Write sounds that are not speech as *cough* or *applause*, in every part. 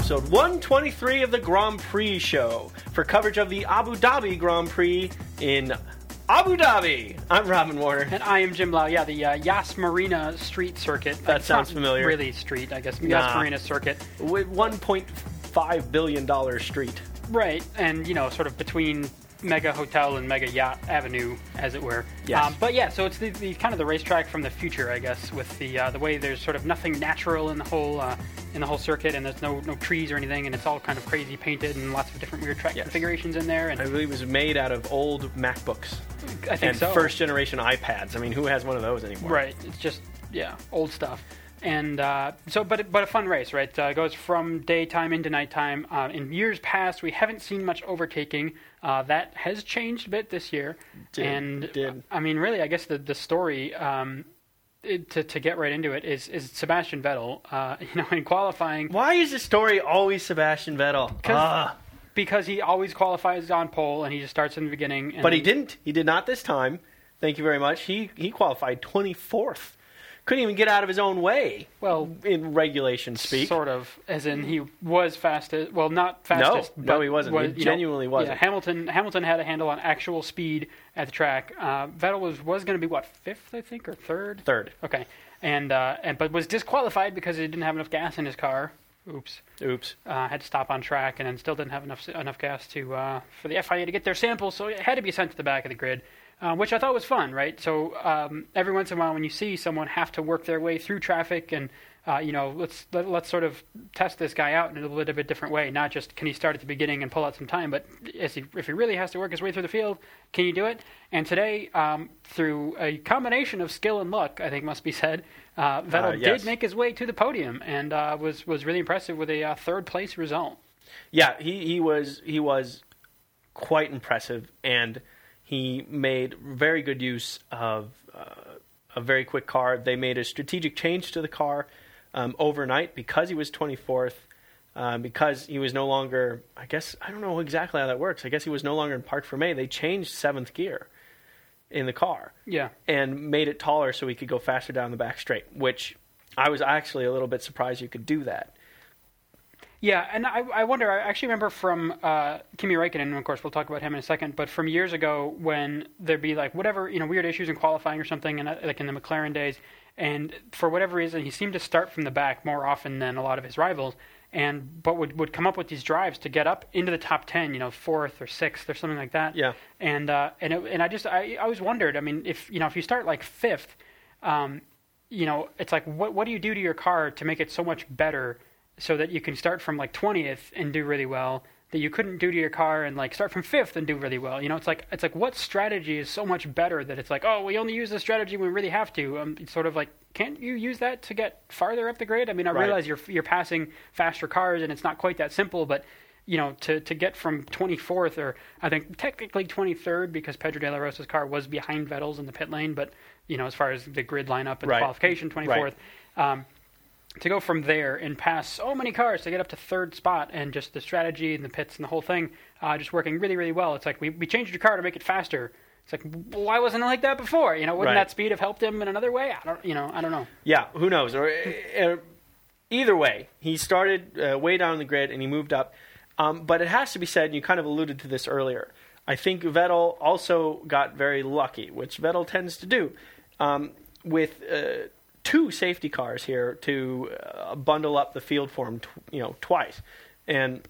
episode 123 of the Grand Prix show for coverage of the Abu Dhabi Grand Prix in Abu Dhabi. I'm Robin Warner. And I am Jim Lau. Yeah, the uh, Yas Marina Street Circuit. That It's sounds familiar. Really street, I guess. Yas Nah. Marina Circuit. With 1.5 billion dollar street. Right, and you know, sort of between Mega Hotel and Mega Yacht Avenue, as it were. Yes. but yeah, so it's the, the kind of the racetrack from the future, I guess, with the uh, the way there's sort of nothing natural in the whole uh, in the whole circuit, and there's no no trees or anything, and it's all kind of crazy painted and lots of different weird track Yes. configurations in there. And I believe it was made out of old MacBooks I think and so. first generation iPads. I mean, who has one of those anymore? Right. It's just yeah, old stuff. And uh, so, but but a fun race, right? Uh, it goes from daytime into nighttime. Uh, in years past, we haven't seen much overtaking. Uh, that has changed a bit this year. Did- and did. I mean, really, I guess the the story. Um, it, to, to get right into it is is Sebastian Vettel. Uh, *laughs* you know, in qualifying, Why is the story always Sebastian Vettel? Ah. because he always qualifies on pole and he just starts in the beginning. And But he didn't. He did not this time. Thank you very much. He he qualified 24th. Couldn't even get out of his own way. Well, in regulation speak. Sort of, as in he was fastest. Well, not fastest. No, but no, he wasn't. He you know, genuinely wasn't. Yeah, Hamilton Hamilton had a handle on actual speed at the track. Uh, Vettel was was going to be what fifth, I think, or third. Third. Okay, and uh, and but was disqualified because he didn't have enough gas in his car. Oops. Oops. Uh, had to stop on track, and then still didn't have enough enough gas to uh, for the FIA to get their sample, so it had to be sent to the back of the grid, uh, which I thought was fun, right? So um, every once in a while, when you see someone have to work their way through traffic, and uh, you know, let's let, let's sort of test this guy out in a little bit of a different way. Not just can he start at the beginning and pull out some time, but is he, if he really has to work his way through the field, can you do it? And today, um, through a combination of skill and luck, I think must be said, uh, Vettel Uh, yes. did make his way to the podium and uh, was was really impressive with a uh, third place result. Yeah, he, he was he was quite impressive, and he made very good use of uh, a very quick car. They made a strategic change to the car um, overnight because he was 24th, um, because he was no longer. I guess I don't know exactly how that works. I guess he was no longer in parc fermé. They changed seventh gear in the car Yeah. and made it taller so he could go faster down the back straight, which I was actually a little bit surprised you could do that. Yeah, and I, I wonder. I actually remember from uh, Kimi Räikkönen, and of course we'll talk about him in a second. But from years ago, when there'd be like whatever you know weird issues in qualifying or something, and uh, like in the McLaren days, and for whatever reason he seemed to start from the back more often than a lot of his rivals, and but would would come up with these drives to get up into the top ten, you know, fourth or sixth or something like that. Yeah. And uh, and it, and I just I, I always wondered. I mean, if you know if you start like fifth, um, you know, it's like what what do you do to your car to make it so much better so that you can start from like 20th and do really well that you couldn't do to your car and like start from 5th and do really well. You know, it's like it's like what strategy is so much better that it's like, "Oh, we only use this strategy when we really have to." Um, it's sort of like can't you use that to get farther up the grid? I mean, I Right. realize you're you're passing faster cars and it's not quite that simple, but you know, to, to get from 24th or I think technically 23rd because Pedro De La Rosa's car was behind Vettel's in the pit lane, but you know, as far as the grid lineup and Right. the qualification, 24th. Um, to go from there and pass so many cars to get up to third spot and just the strategy and the pits and the whole thing uh, just working really, really well. It's like we, we changed your car to make it faster. It's like why wasn't it like that before? You know, wouldn't Right. that speed have helped him in another way? I don't, you know, I don't know. Yeah, who knows? Or uh, either way, he started uh, way down the grid and he moved up. Um, but it has to be said, and you kind of alluded to this earlier. I think Vettel also got very lucky, which Vettel tends to do, um, with uh, two safety cars here to uh, bundle up the field for him, tw- you know, twice, and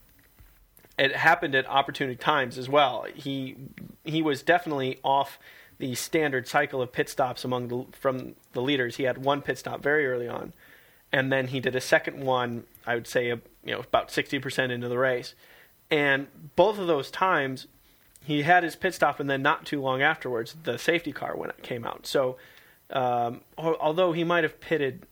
it happened at opportune times as well. He he was definitely off the standard cycle of pit stops among the from the leaders. He had one pit stop very early on, and then he did a second one. I would say, uh, you know, about sixty percent into the race, and both of those times he had his pit stop, and then not too long afterwards, the safety car when it came out. So, um, although he might have pitted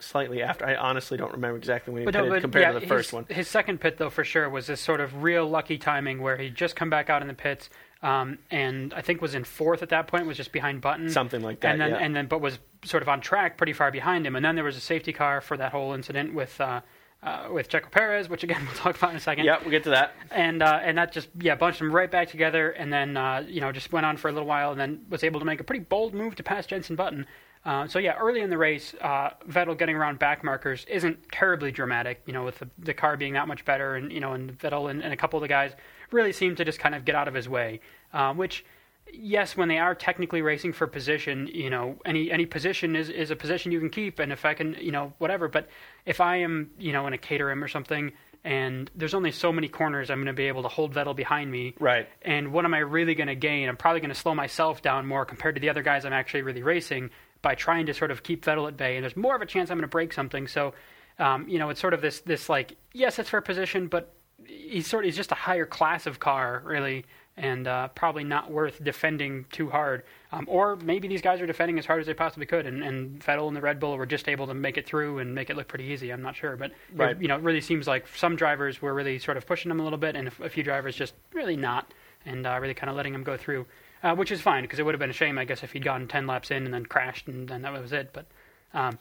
slightly after, I honestly don't remember exactly when he But pitted no, but compared yeah, to the first his, one. His second pit, though, for sure, was this sort of real lucky timing where he'd just come back out in the pits, um, and I think was in fourth at that point, was just behind Button, Something like that, and then yeah. and then but was sort of on track, pretty far behind him, and then there was a safety car for that whole incident with. Uh, uh, with Checo Perez, which again *laughs* we'll talk about in a second. Yeah, we'll get to that. and uh, and that just yeah bunched them right back together, and then uh, you know just went on for a little while, and then was able to make a pretty bold move to pass Jensen Button. Uh, so yeah, early in the race, uh, Vettel getting around back markers isn't terribly dramatic. You know, with the, the car being that much better, and you know, and Vettel and, and a couple of the guys really seem to just kind of get out of his way. Um, which, yes, when they are technically racing for position, you know, any any position is is a position you can keep, and if I can, you know, whatever. But if I am, you know, in a Caterham or something, and there's only so many corners I'm going to be able to hold Vettel behind me. Right. And what am I really going to gain? I'm probably going to slow myself down more compared to the other guys I'm actually really racing by trying to sort of keep Vettel at bay. And there's more of a chance I'm going to break something. So, um, you know, it's sort of this this like yes, it's for position, but he's sort of he's just a higher class of car really, and uh, probably not worth defending too hard. Um, or maybe these guys are defending as hard as they possibly could, and, and Vettel and the Red Bull were just able to make it through and make it look pretty easy. I'm not sure, but Right. it, you know, it really seems like some drivers were really sort of pushing them a little bit, and a, a few drivers just really not, and uh, really kind of letting them go through, uh, which is fine because it would have been a shame, I guess, if he'd gotten 10 laps in and then crashed, and then that was it. But um,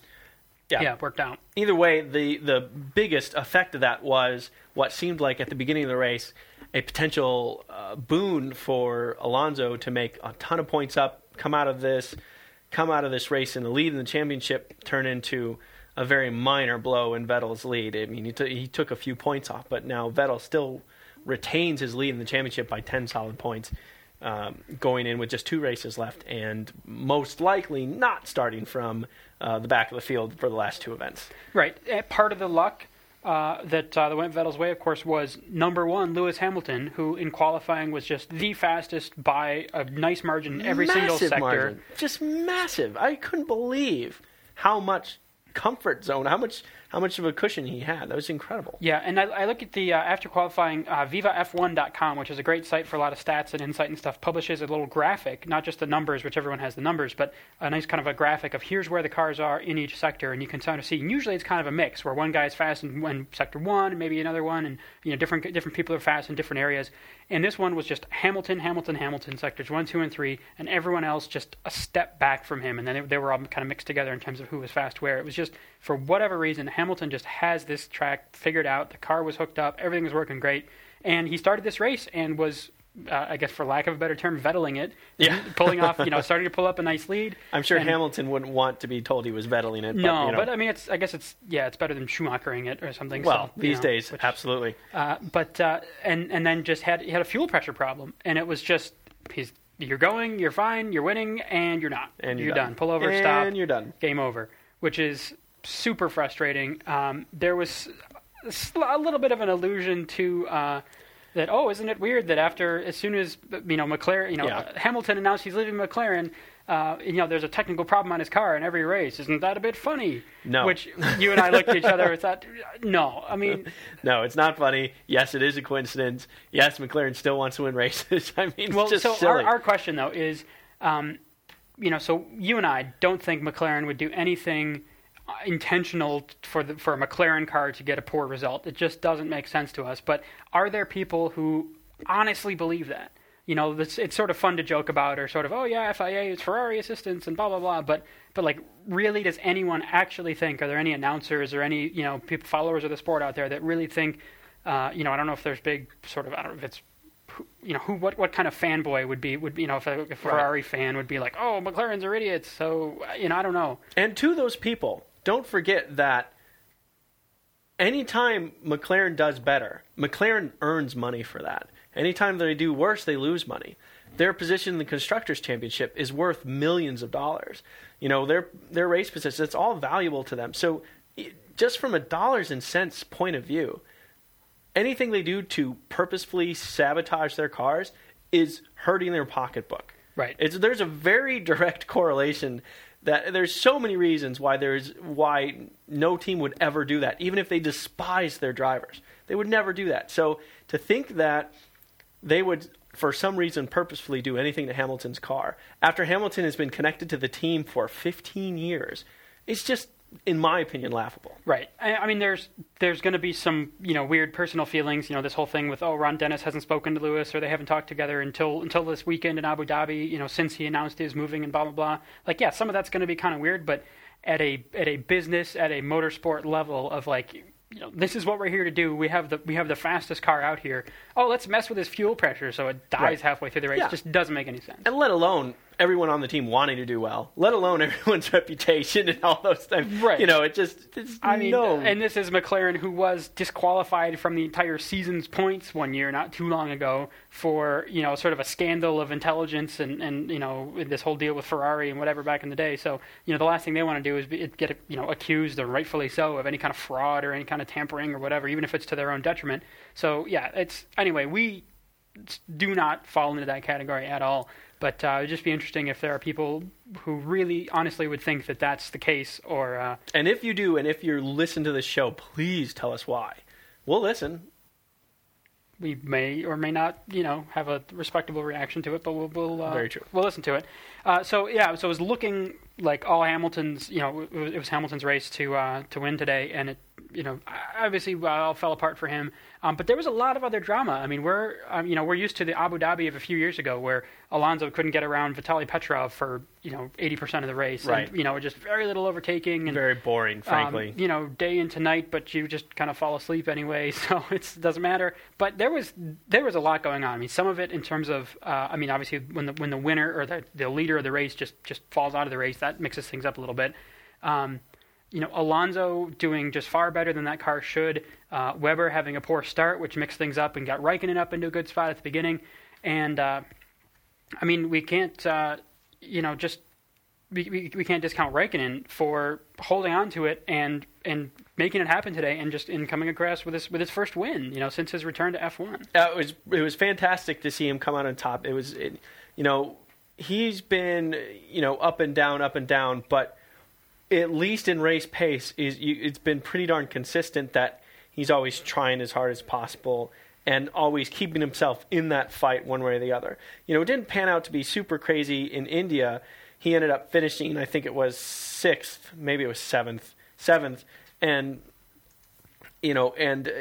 Yeah. yeah, it worked out. either way, the the biggest effect of that was what seemed like at the beginning of the race a potential uh, boon for Alonso to make a ton of points up, come out of this, come out of this race in the lead in the championship, turn into a very minor blow in Vettel's lead. I mean, he, t- he took a few points off, but now Vettel still retains his lead in the championship by 10 solid points. Um, going in with just two races left, and most likely not starting from uh, the back of the field for the last two events. Right. Uh, Part of the luck uh, that uh, that went Vettel's way, of course, was number one Lewis Hamilton, who in qualifying was just the fastest by a nice margin in every single sector. margin. Just massive. I couldn't believe how much comfort zone, how much how much of a cushion he had. That was incredible. Yeah, and I, I look at the uh, after qualifying uh, VivaF1.com, which is a great site for a lot of stats and insight and stuff. Publishes a little graphic, not just the numbers, which everyone has the numbers, but a nice kind of a graphic of here's where the cars are in each sector, and you can kind of see. And usually, it's kind of a mix where one guy's fast in, in sector one, and maybe another one, and you know different different people are fast in different areas. And this one was just Hamilton, Hamilton, Hamilton, sectors one, two, and three, and everyone else just a step back from him, and then they, they were all kind of mixed together in terms of who was fast where. It was just for whatever reason, Hamilton just has this track figured out. The car was hooked up, everything was working great, and he started this race and was. Uh, I guess, for lack of a better term, vettling it, Yeah. pulling off, you know, *laughs* starting to pull up a nice lead. I'm sure Hamilton wouldn't want to be told he was vettling it. But, No, you know, but I mean, it's. I guess it's. Yeah, it's better than Schumachering it or something. well, so, these know, days, which- absolutely. uh, but uh, and and then just had he had a fuel pressure problem, and it was just he's you're going, you're fine, you're winning, and you're not, And you're, you're done. Pull over, and stop, and you're done. game over, which is super frustrating. Um, there was a little bit of an allusion to. Uh, that oh, isn't it weird that after as soon as you know McLaren, you know Yeah. uh, Hamilton announced he's leaving McLaren, uh, you know there's a technical problem on his car in every race. Isn't that a bit funny? No. Which you and I looked at each other and thought, no. I mean, *laughs* No, it's not funny. Yes, it is a coincidence. Yes, McLaren still wants to win races. *laughs* I mean, Well, it's just so our, our question though is, um, you know, so you and I don't think McLaren would do anything intentional for the for a McLaren car to get a poor result. It just doesn't make sense to us. But are there people who honestly believe that? You know, it's, it's sort of fun to joke about, or sort of, oh yeah, FIA is Ferrari assistance and blah blah blah. But but like, really, does anyone actually think? Are there any announcers or any you know people followers of the sport out there that really think? Uh, you know, I don't know if there's big sort of I don't know if it's you know who what what kind of fanboy would be would be, you know if a, a Ferrari fan would be like oh McLaren's are idiots so you know I don't know And to those people, don't forget that anytime McLaren does better, McLaren earns money for that. Anytime they do worse, they lose money. Their position in the constructors championship is worth millions of dollars. You know, their their race position, it's all valuable to them. So just from a dollars and cents point of view, anything they do to purposefully sabotage their cars is hurting their pocketbook. Right. It's there's a very *laughs* direct correlation that there's so many reasons why there's why no team would ever do that, even if they despise their drivers. They would never do that. So to think that they would for some reason purposefully do anything to Hamilton's car after Hamilton has been connected to the team for 15 years, it's just in my opinion laughable. right I, I mean there's there's going to be some you know weird personal feelings you know this whole thing with oh Ron Dennis hasn't spoken to Lewis or they haven't talked together until until this weekend in Abu Dhabi you know since he announced he was moving and blah blah blah like yeah some of that's going to be kind of weird but at a at a business at a motorsport level of like you know this is what we're here to do we have the we have the fastest car out here oh let's mess with his fuel pressure so it dies Right. halfway through the race Yeah. just doesn't make any sense And let alone everyone on the team wanting to do well, let alone *laughs* everyone's reputation and all those things. Right. You know, it just it's I mean, no. and this is McLaren, who was disqualified from the entire season's points one year, not too long ago, for you know sort of a scandal of intelligence and and you know this whole deal with Ferrari and whatever back in the day. So you know the last thing they want to do is be, get you know accused, or rightfully so, of any kind of fraud or any kind of tampering or whatever, even if it's to their own detriment. So yeah, it's anyway we do not fall into that category at all. But uh, it'd just be interesting if there are people who really honestly would think that that's the case, or uh, and if you do, and if you listen to this show, please tell us why. We'll listen. we may or may not, you know, have a respectable reaction to it, but we'll we'll uh, Very true. We'll listen to it. Uh, so yeah, so it was looking like all Hamilton's, you know, it was, Hamilton's race to uh, to win today, and it, you know, obviously all fell apart for him. Um, but there was a lot of other drama. I mean, we're um, you know we're used to the Abu Dhabi of a few years ago, where Alonso couldn't get around Vitaly Petrov for you know eighty percent of the race, Right. And, you know, just very little overtaking and Very boring, frankly. um, you know, day into night, but you just kind of fall asleep anyway, *laughs* so it doesn't matter. But there was there was a lot going on. I mean, some of it in terms of, uh, I mean, obviously when the when the winner or the the leader of the race just just falls out of the race, that mixes things up a little bit. Um, you know, Alonso doing just far better than that car should. Uh, Webber having a poor start, which mixed things up and got Raikkonen up into a good spot at the beginning. And uh, I mean, we can't, uh, you know, just we, we we can't discount Raikkonen for holding on to it and and making it happen today, and just in coming across with his with his first win, you know, since his return to F1. Uh, it was it was fantastic to see him come out on top. It was, it, you know, he's been you know up and down, up and down, but at least in race pace, is you, it's been pretty darn consistent that he's always trying as hard as possible and always keeping himself in that fight one way or the other. You know, it didn't pan out to be super crazy in India. He ended up finishing, I think it was sixth, maybe it was seventh, seventh, and you know, and uh,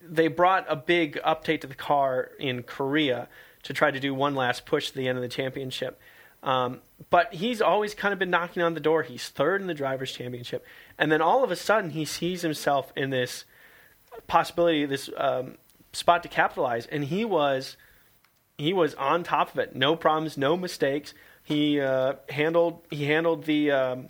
they brought a big update to the car in Korea to try to do one last push to the end of the championship. Um, but he's always kind of been knocking on the door. He's third in the drivers' championship, and then all of a sudden he sees himself in this possibility, this um, spot to capitalize, and he was he was on top of it. No problems, no mistakes. He uh, handled he handled the um,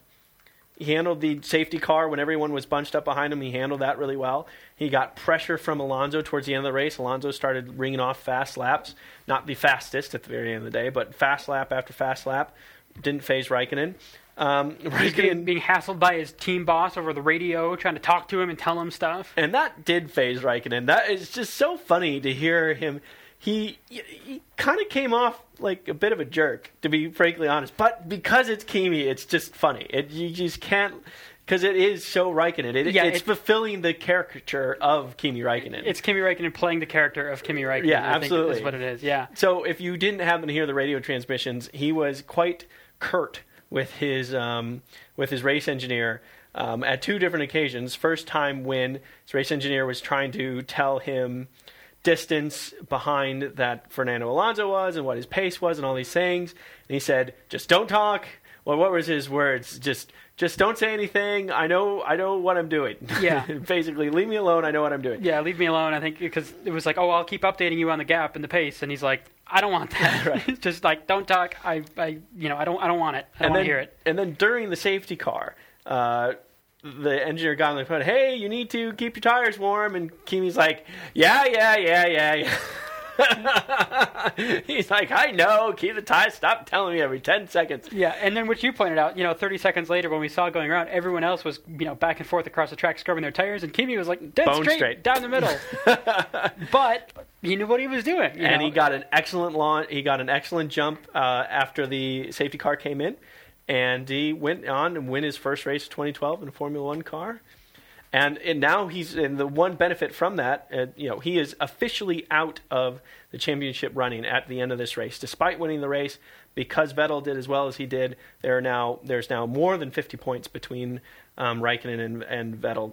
he handled the safety car when everyone was bunched up behind him. He handled that really well. He got pressure from Alonso towards the end of the race. Alonso started ringing off fast laps, not the fastest at the very end of the day, but fast lap after fast lap. Didn't faze Raikkonen. Um, Raikkonen being hassled by his team boss over the radio, trying to talk to him and tell him stuff. and that did faze Raikkonen. That is just so funny to hear him. He he kind of came off like a bit of a jerk, to be frankly honest. But because it's Kimi, it's just funny. It you just can't because it is so Raikkonen. It, Yeah, it's it- fulfilling the caricature of Kimi Raikkonen. It's Kimi Raikkonen playing the character of Kimi Raikkonen. Yeah, I think absolutely. is what it is. Yeah. So if you didn't happen to hear the radio transmissions, he was quite curt with his um, with his race engineer um, at two different occasions. First time when his race engineer was trying to tell him distance behind that Fernando Alonso was and what his pace was and all these things, and he said, "Just don't talk." Well, what was his words? Just just don't say anything. I know I know what I'm doing. Yeah. *laughs* Basically, leave me alone. I know what I'm doing. Yeah, leave me alone. I think because it was like, oh, I'll keep updating you on the gap and the pace, and he's like, I don't want that. *laughs* Right. *laughs* Just like, don't talk. I, I, you know, I don't, I don't want it. I don't want to hear it. and then during the safety car, uh, the engineer got on the phone. Hey, you need to keep your tires warm. And Kimi's like, Yeah, yeah, yeah, yeah, yeah. *laughs* He's like, I know. Keep the tires. Stop telling me every ten seconds. Yeah, and then what you pointed out, you know, 30 seconds later when we saw going around, everyone else was, you know, back and forth across the track scrubbing their tires, and Kimi was like dead Bone straight, straight. down the middle. *laughs* but he knew what he was doing. and know. he got an excellent launch. He got an excellent jump uh, after the safety car came in, and he went on and win his first race of 2012 in a Formula One car. And, and now he's and the one benefit from that, uh, you know, he is officially out of the championship running at the end of this race, despite winning the race. Because Vettel did as well as he did, there are now there's now more than 50 points between um, Raikkonen and, and Vettel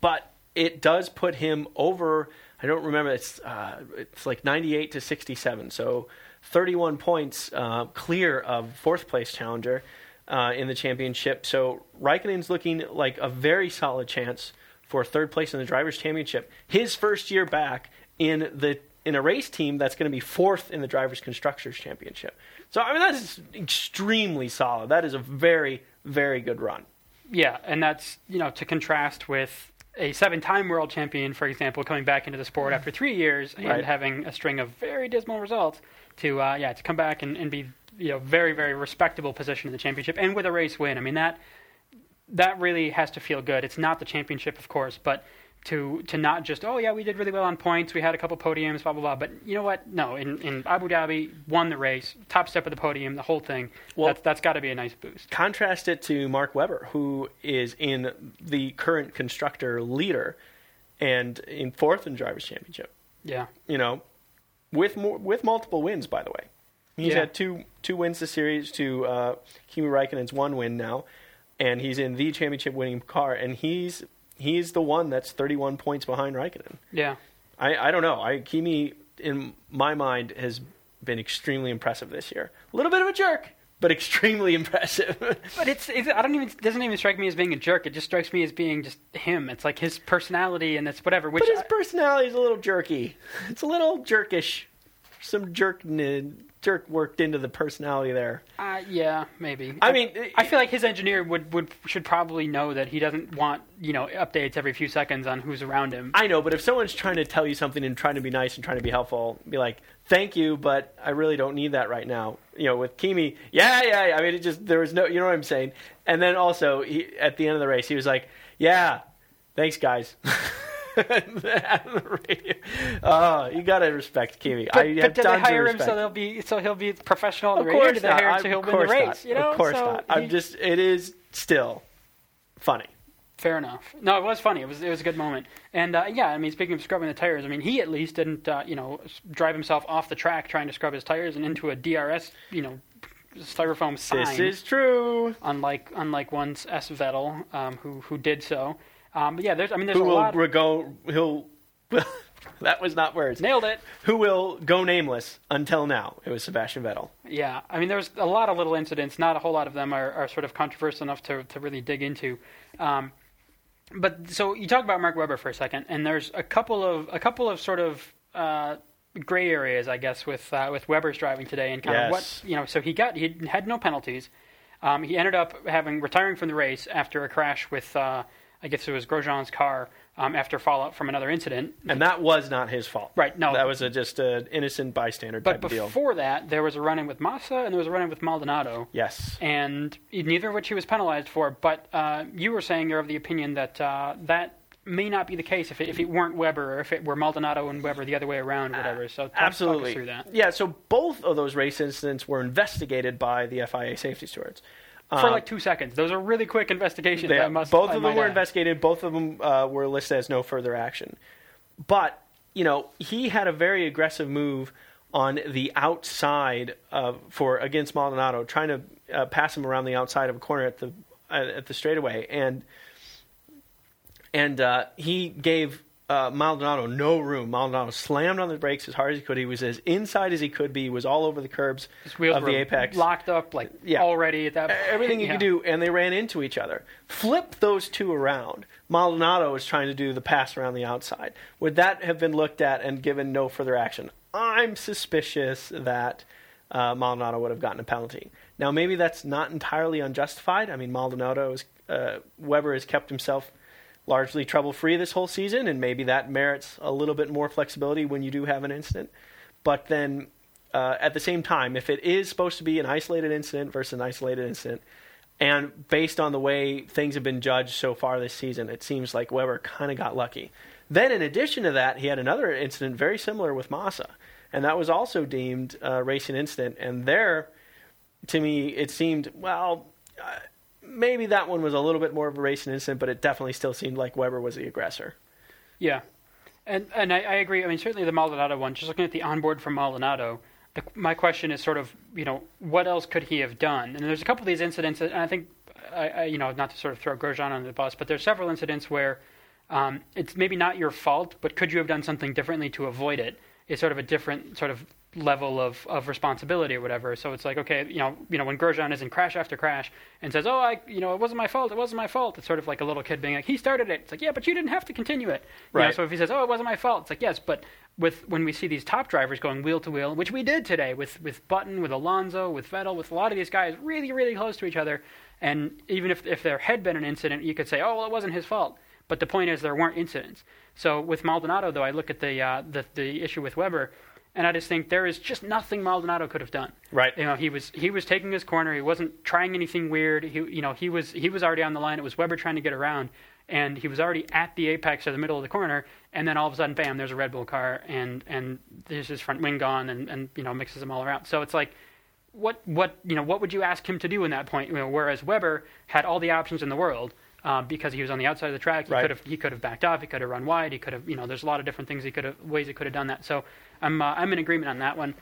but it does put him over. I don't remember. It's uh, it's like 98 to 67, so 31 points uh, clear of fourth place challenger uh, in the championship. So Raikkonen's looking like a very solid chance for third place in the drivers' championship. His first year back in the in a race team that's going to be fourth in the drivers' constructors championship. So I mean that is extremely solid. That is a very very good run. Yeah, and that's you know to contrast with a seven-time world champion, for example, coming back into the sport after three years and Right. having a string of very dismal results. To uh, yeah, to come back and, and be you know very very respectable position in the championship and with a race win. I mean that that really has to feel good. It's not the championship, of course, but to to not just oh yeah we did really well on points, we had a couple podiums, blah blah blah. But you know what? No, in, in Abu Dhabi, won the race, top step of the podium, the whole thing. Well- that's that's got to be a nice boost. Contrast it to Mark Webber, who is in the current constructor leader and in fourth in drivers' championship. Yeah, You know, with more, with multiple wins, by the way. He's Yeah. had two two wins this series to uh, Kimi Raikkonen's one win now, and he's in the championship winning car, and he's he's the one that's 31 points behind Raikkonen. yeah. I, I don't know. I Kimi in my mind has been extremely impressive this year. A little bit of a jerk, but extremely *laughs* impressive. But it's, it's I don't even it doesn't even strike me as being a jerk. It just strikes me as being just him. It's like his personality and it's whatever. Which but his I- personality is a little jerky. It's a little jerkish. Some jerk jerk worked into the personality there. uh, yeah, maybe. I mean, I feel like his engineer would, would should probably know that he doesn't want you know updates every few seconds on who's around him. I know, but if someone's trying to tell you something and trying to be nice and trying to be helpful, be like, "Thank you, but I really don't need that right now." You know, with Kimi, yeah, yeah. yeah. I mean, it just there was no, you know what I'm saying. And then also, he, at the end of the race, he was like, "Yeah, thanks, guys." On the radio. Oh, you gotta respect Kimi. But, I but have did they hire him so they'll be so he'll be professional on Of the radio? course Did they not. hire him so he'll of win the course race? not. You know, of course so not. I'm just. It is still funny. Fair enough. No, it was funny. It was it was a good moment. And uh, yeah, I mean, speaking of scrubbing the tires, I mean, he at least didn't uh, you know drive himself off the track trying to scrub his tires and into a DRS you know styrofoam sign. This is true. unlike unlike one's S Vettel, um, who who did so. Um, but yeah, there's I mean, there's Who a will lot. go? He'll. *laughs* that was not words. Nailed it. Who will go nameless until now? It was Sebastian Vettel. Yeah, I mean, there's a lot of little incidents. Not a whole lot of them are, are sort of controversial enough to to really dig into. Um, but so you talk about Mark Webber for a second, and there's a couple of a couple of sort of uh, gray areas, I guess, with uh, with Webber's driving today, and kind of what you know. So he got he had no penalties. Um, he ended up having retiring from the race after a crash with uh, I guess it was Grosjean's car um, after fallout from another incident. And that was not his fault. Right, no. That was a, just an innocent bystander But type of deal. before that, there was a run in with Massa and there was a run in with Maldonado. Yes. and neither of which he was penalized for. But uh, you were saying you're of the opinion that uh, that may not be the case if it, if it weren't Webber or if it were Maldonado and Webber the other way around, or whatever. So talk, talk Absolutely. through that Yeah, so both of those race incidents were investigated by the FIA safety stewards. For Um, like two seconds. Those are really quick investigations. They- I must. both I of them were add. investigated. Both of them uh, were listed as no further action. But you know, he had a very aggressive move on the outside of, for against Maldonado, trying to uh, pass him around the outside of a corner at the uh, at the straightaway, and and uh, he gave uh, Maldonado no room. Maldonado slammed on the brakes as hard as he could. He was as inside as he could be. He was all over the curbs His wheels of the apex. locked up like Yeah. already at that. point. Everything you Yeah. could do, and they ran into each other. Flip those two around. Maldonado was trying to do the pass around the outside. Would that have been looked at and given no further action? I'm suspicious that uh, Maldonado would have gotten a penalty. Now, maybe that's not entirely unjustified. I mean, Maldonado is, uh, Webber has kept himself largely trouble free this whole season, and maybe that merits a little bit more flexibility when you do have an incident. But then uh, at the same time, if it is supposed to be an isolated incident versus an isolated incident, and based on the way things have been judged so far this season, it seems like Webber kind of got lucky. Then, in addition to that, he had another incident very similar with Massa, and that was also deemed a racing incident. And there, to me, it seemed well. Uh, maybe that one was a little bit more of a racing incident, but it definitely still seemed like Webber was the aggressor. Yeah, and and I, I agree. I mean, certainly the Maldonado one. Just looking at the onboard from Maldonado, the, my question is sort of, you know, what else could he have done? And there's a couple of these incidents, and I think, I, I, you know, not to sort of throw Grosjean under the bus, but there's several incidents where um, it's maybe not your fault, but could you have done something differently to avoid it? It's sort of a different sort of level of, of responsibility or whatever. So it's like, okay, you know, you know, when Grosjean is in crash after crash and says, "Oh, I, you know, it wasn't my fault. It wasn't my fault." It's sort of like a little kid being like, "He started it." It's like, "Yeah, but you didn't have to continue it." You know, Right. so if he says, "Oh, it wasn't my fault," it's like, "Yes, but with when we see these top drivers going wheel to wheel, which we did today with with Button, with Alonso, with Vettel, with a lot of these guys really really close to each other. And even if if there had been an incident, you could say, oh well, it wasn't his fault. But the point is, there weren't incidents. So with Maldonado, though, I look at the uh, the, the issue with Webber, and I just think there is just nothing Maldonado could have done. Right. You know, he was he was taking his corner. He wasn't trying anything weird. He you know he was he was already on the line. It was Webber trying to get around, and he was already at the apex of the middle of the corner. And then all of a sudden, bam! There's a Red Bull car, and and there's his front wing gone, and and you know mixes them all around. So it's like. What what you know what would you ask him to do in that point? You know, whereas Webber had all the options in the world, um, because he was on the outside of the track. He Right. could have he could have backed off. He could have run wide. He could have you know there's a lot of different things he could have ways he could have done that. So I'm uh, I'm in agreement on that one.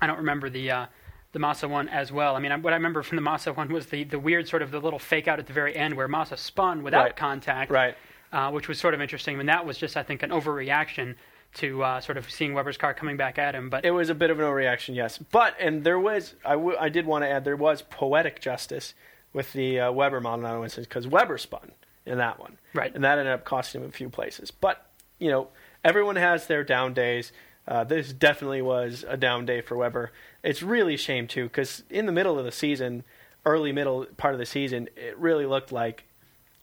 I don't remember the uh, the Massa one as well. I mean, I, what I remember from the Massa *laughs* one was the the weird sort of the little fake out at the very end where Massa spun without Right. contact, Right. uh, which was sort of interesting. And that was just I think an overreaction to uh, sort of seeing Webber's car coming back at him. But It was a bit of an overreaction, yes. But and there was I, w- I did want to add there was poetic justice with the uh, Webber Maldonado instance because Webber spun in that one, Right. And that ended up costing him a few places. But you know, everyone has their down days. Uh, this definitely was a down day for Webber. It's really a shame too because in the middle of the season, early middle part of the season, it really looked like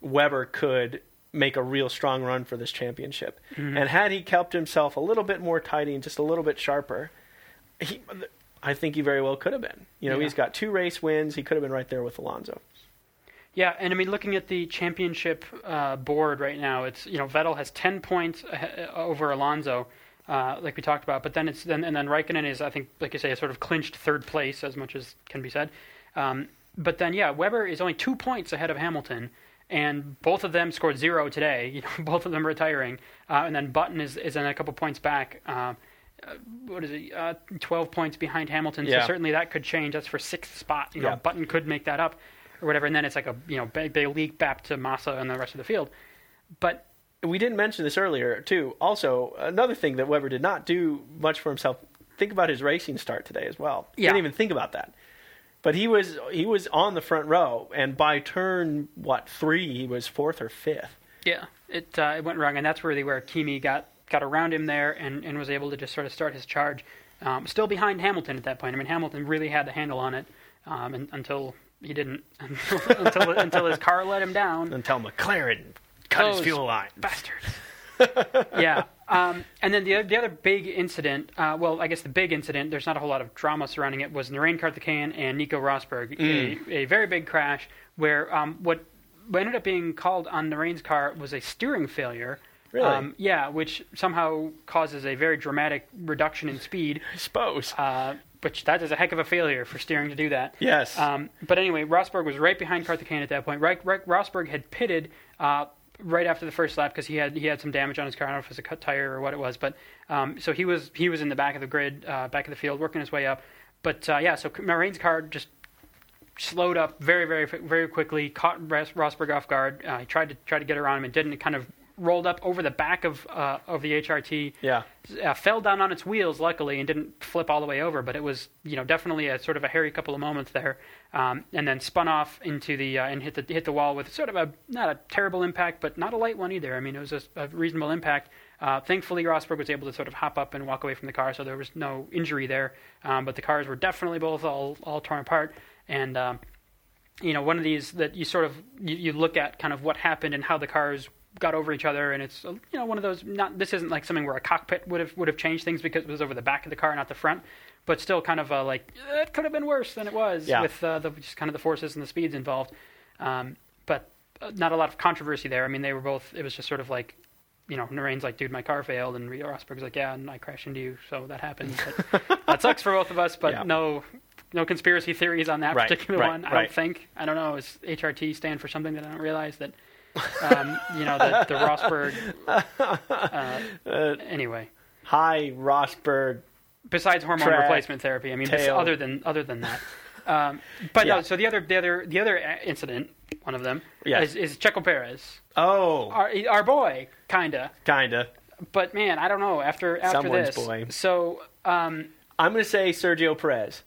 Webber could make a real strong run for this championship. Mm-hmm. And had he kept himself a little bit more tidy and just a little bit sharper, he, I think he very well could have been. You know, Yeah. he's got two race wins. He could have been right there with Alonso. Yeah, and I mean, looking at the championship uh, board right now, it's you know Vettel has ten points over Alonso, uh, like we talked about. But then it's then and then Raikkonen is I think like you say a sort of clinched third place as much as can be said. Um, but then yeah, Webber is only two points ahead of Hamilton, and both of them scored zero today. *laughs* You know, both of them retiring, uh, and then Button is is in a couple points back. Uh, uh, what is it? Uh, Twelve points behind Hamilton. Yeah. So certainly that could change. That's for sixth spot. You know, Yeah. Button could make that up or whatever, and then it's like a you know they, they leak back to Massa and the rest of the field. But We didn't mention this earlier, too. Also, another thing that Webber did not do much for himself. Think about his racing start today as well. Yeah. Didn't even think about that. But he was he was on the front row, and by turn what three, he was fourth or fifth. yeah, it uh, it went wrong, and that's really where Kimi got got around him there and, and was able to just sort of start his charge. Um, still behind Hamilton at that point. I mean, Hamilton really had the handle on it um, and, until he didn't *laughs* until until, until his car let him down. Until McLaren cut his fuel line. bastards. *laughs* yeah. Um, and then the other, the other big incident, uh, well, I guess the big incident, there's not a whole lot of drama surrounding it, was Narain Karthikeyan and Nico Rosberg. Mm. A, a very big crash where um, what what ended up being called on Narain's car was a steering failure. Really? Um, yeah, which somehow causes a very dramatic reduction in speed. *laughs* I suppose. Uh, which that is a heck of a failure for steering to do that. yes. Um, but anyway, Rosberg was right behind Karthikeyan at that point. Right, right, Rosberg had pitted uh, right after the first lap because he had he had some damage on his car. I don't know if it was a cut tire or what it was, but um, so he was he was in the back of the grid, uh, back of the field, working his way up. But uh, yeah, so Narain's car just slowed up very, very, very quickly. Caught Ros- Rosberg off guard. Uh, he tried to try to get around him and didn't. It kind of rolled up over the back of uh, of the HRT yeah. uh, fell down on its wheels, luckily, and didn't flip all the way over. But it was, you know, definitely a sort of a hairy couple of moments there, um, and then spun off into the uh, and hit the hit the wall with sort of a not a terrible impact, but not a light one either. I mean, it was a, a reasonable impact. Uh, thankfully, Rosberg was able to sort of hop up and walk away from the car, so there was no injury there. Um, but the cars were definitely both all all torn apart, and. Um, you know, one of these that you sort of you, you look at kind of what happened and how the cars got over each other, and it's you know one of those. Not this isn't like something where a cockpit would have would have changed things because it was over the back of the car, not the front, but still kind of uh, like eh, it could have been worse than it was Yeah. with uh, the just kind of the forces and the speeds involved. Um, but uh, not a lot of controversy there. I mean, they were both. It was just sort of like. You know, Narain's like, dude, my car failed, and Rosberg's like, yeah, and I crashed into you, so that happened. But *laughs* that sucks for both of us, but Yeah. no, no conspiracy theories on that Right, particular right, one. I right. don't think. I don't know. Does HRT stand for something that I don't realize that? Um, you know, the, the Rosberg. *laughs* Uh, anyway, Hi, Rosberg. besides hormone Track, replacement therapy, I mean, other than other than that. Um, but Yeah. no. So the other the other the other uh, incident, one of them, Yes. is, is Checo Perez, Oh, our our boy, kinda. kinda. But man, I don't know. After after Someone's this, boy. so um, I'm going to say Sergio Perez.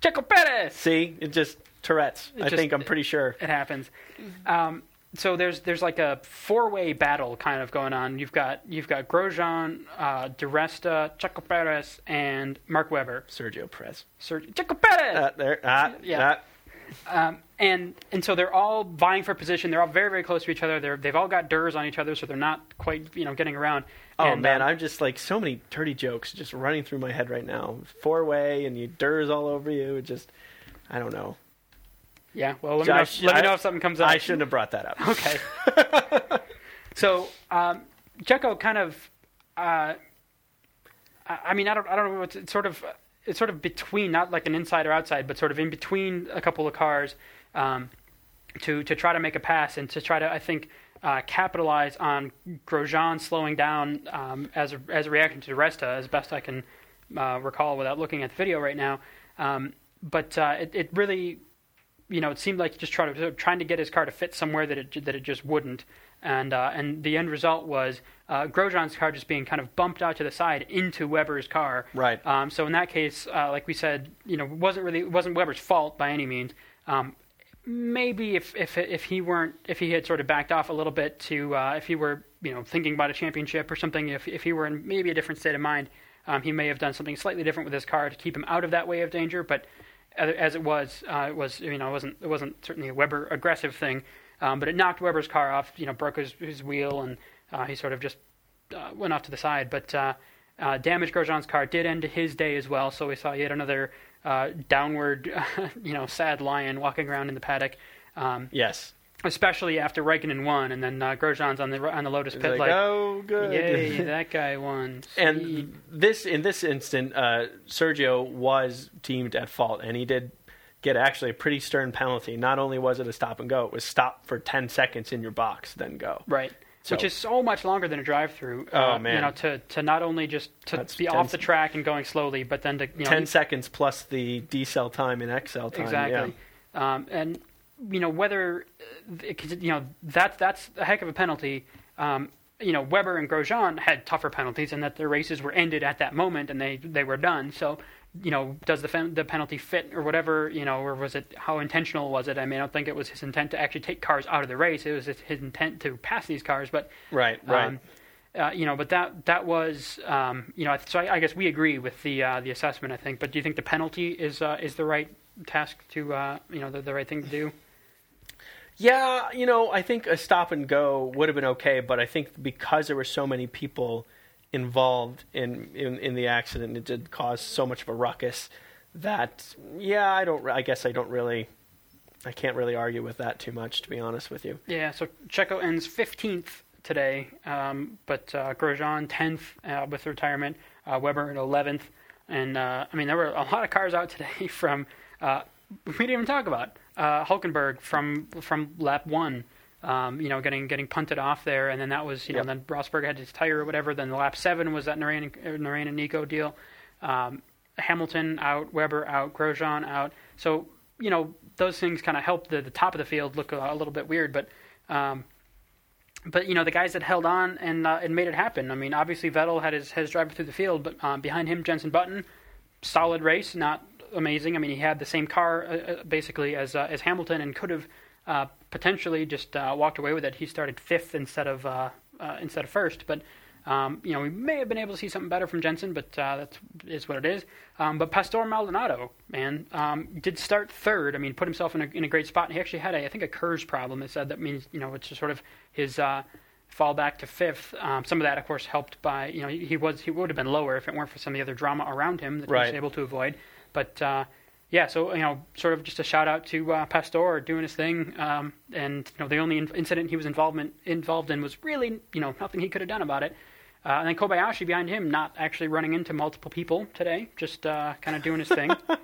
Checo Perez. See, it just Tourette's. It I just- think I'm pretty sure. it happens. Um, so there's there's like a four way battle kind of going on. You've got you've got Grosjean, uh, Di Resta, Checo Perez, and Mark Webber. Sergio Perez. Sergio Checo Perez. Uh, there. Ah, Yeah. ah. Um, and and so they're all vying for position. They're all very very close to each other. They're they've all got durs on each other, so they're not quite you know getting around. Oh And, man, um, I'm just like so many dirty jokes just running through my head right now. Four way and you durs all over you. It just, I don't know. yeah. Well, let me know, sh- let me know if something comes up. I shouldn't have brought that up. Okay. *laughs* so um, Checo kind of, uh, I I mean, I don't, I don't know. It's, it's sort of, it's sort of between, not like an inside or outside, but sort of in between a couple of cars, um, to to try to make a pass and to try to, I think. Uh, capitalize on Grosjean slowing down um, as a, as a reaction to Resta, as best I can uh, recall without looking at the video right now. Um, but uh, it, it really you know, it seemed like just tried to, trying to get his car to fit somewhere that it that it just wouldn't, and uh, and the end result was uh, Grosjean's car just being kind of bumped out to the side into Webber's car. Right. Um, so in that case, uh, like we said, you know, it wasn't really it wasn't Webber's fault by any means. Um, maybe if if if he weren't if he had sort of backed off a little bit to uh, if he were you know thinking about a championship or something, if if he were in maybe a different state of mind, um, he may have done something slightly different with his car to keep him out of that way of danger. But as it was, uh, it was you know it wasn't it wasn't certainly a Webber aggressive thing, um, but it knocked Webber's car off. You know, broke his his wheel, and uh, he sort of just uh, went off to the side. But uh, uh, damaged Grosjean's car did end his day as well. So we saw yet another uh, downward, *laughs* you know, sad lion walking around in the paddock. Um, Yes. especially after Raikkonen won, and then uh, Grosjean's on the on the Lotus pit like, like, oh, good. yay, *laughs* that guy won. Sweet. and this in this instant, uh, Sergio was deemed at fault, and he did get actually a pretty stern penalty. Not only was it a stop and go, it was stop for ten seconds in your box, then go. Right. So- Which is so much longer than a drive-through. Oh, uh, man. You know, to, to not only just to That's be off the track and going slowly, but then to you know ten seconds plus the decel time and accel time. exactly. Um, and you know whether uh, you know that that's a heck of a penalty. Um, you know Webber and Grosjean had tougher penalties, and that their races were ended at that moment, and they they were done. So you know, does the fen- the penalty fit or whatever? You know, or was it how intentional was it? I mean, I don't think it was his intent to actually take cars out of the race. It was his intent to pass these cars, but Right. Right. um, uh, you know, but that that was, um, you know, so I, I guess we agree with the uh, the assessment. I think, but do you think the penalty is uh, is the right task to, uh, you know, the, the right thing to do? Yeah, you know, I think a stop and go would have been okay, but I think because there were so many people involved in in, in the accident, it did cause so much of a ruckus that yeah, I don't. I guess I don't really. I can't really argue with that too much, to be honest with you. Yeah. So Checo ends fifteenth today, um, but uh, Grosjean tenth uh, with retirement. Uh, Webber eleventh, and uh, I mean there were a lot of cars out today *laughs* from. Uh, we didn't even talk about uh, Hulkenberg from from lap one. Um, you know, getting getting punted off there, and then that was you Yep. know then Rosberg had his tire or whatever. Then the lap seven was that Narain and Nico deal. Um, Hamilton out, Webber out, Grosjean out. So you know those things kind of helped the, the top of the field look a, a little bit weird, but um, but you know the guys that held on and uh, and made it happen. I mean, obviously Vettel had his his driver through the field, but um, behind him Jensen Button, solid race, not amazing. I mean, he had the same car uh, uh, basically as uh, as Hamilton and could have uh, potentially just uh, walked away with it. He started fifth instead of uh, uh, instead of first, but. Um, you know, we may have been able to see something better from Jensen, but uh, that's is what it is. Um, but Pastor Maldonado, man, um, did start third. I mean, put himself in a, in a great spot. And He actually had, a, I think, a KERS problem. It said that means, you know, it's just sort of his uh, fall back to fifth. Um, some of that, of course, helped by, you know, he, he was he would have been lower if it weren't for some of the other drama around him that he was able to avoid. But uh, yeah, so you know, sort of just a shout out to uh, Pastor doing his thing. Um, and you know, the only in- incident he was involvement involved in was really, you know, nothing he could have done about it. Uh, and then Kobayashi behind him, not actually running into multiple people today, just uh, kind of doing his thing. *laughs*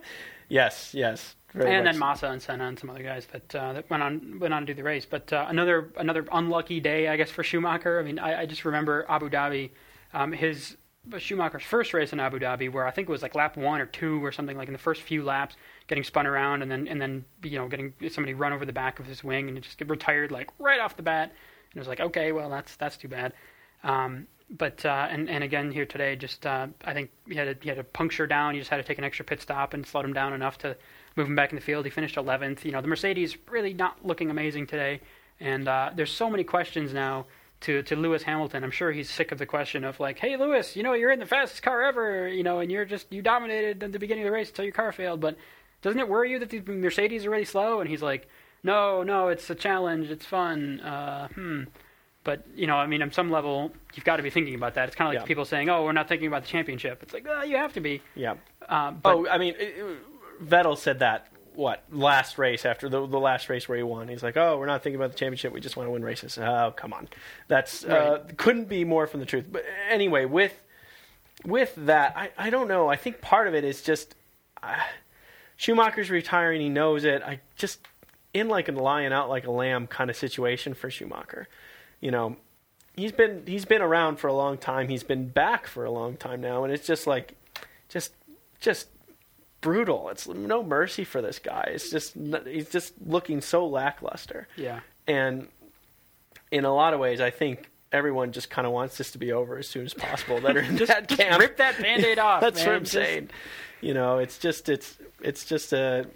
Yes, yes. And then Massa and Senna and some other guys that uh, that went on went on to do the race. But uh, another another unlucky day, I guess, for Schumacher. I mean, I, I just remember Abu Dhabi, um, his Schumacher's first race in Abu Dhabi, where I think it was like lap one or two or something like in the first few laps, getting spun around and then and then you know getting somebody run over the back of his wing and just get retired like right off the bat. And it was like, okay, well that's that's too bad. Um, but uh, and and again here today, just uh, I think he had a, he had a puncture down. He just had to take an extra pit stop and slowed him down enough to move him back in the field. He finished 11th. You know the Mercedes really not looking amazing today, And uh, there's so many questions now to to Lewis Hamilton. I'm sure he's sick of the question of like, "Hey, Lewis, you know you're in the fastest car ever, you know, and you're just you dominated at the beginning of the race until your car failed, but doesn't it worry you that the Mercedes are really slow?" And he's like, "No, no, it's a challenge. It's fun." Uh, hmm. But you know, I mean, on some level, you've got to be thinking about that. It's kind of like Yeah. people saying, "Oh, we're not thinking about the championship." It's like, oh, you have to be. Yeah. Uh, but Oh, I mean, it, it- Vettel said that what last race after the the last race where he won. He's like, "Oh, we're not thinking about the championship. We just want to win races." Oh, come on, that's uh, couldn't be more from the truth. But anyway, with with that, I I don't know. I think part of it is just uh, Schumacher's retiring. He knows it. I just in like a lion out like a lamb kind of situation for Schumacher. You know, he's been he's been around for a long time. He's been back for a long time now, and it's just like just just brutal. It's no mercy for this guy. It's just he's just looking so lackluster, yeah, and in a lot of ways, I think everyone just kind of wants this to be over as soon as possible. That are in *laughs* just, that just camp. rip that band-aid *laughs* off. That's man. what I'm Just- saying. You know, it's just it's it's just a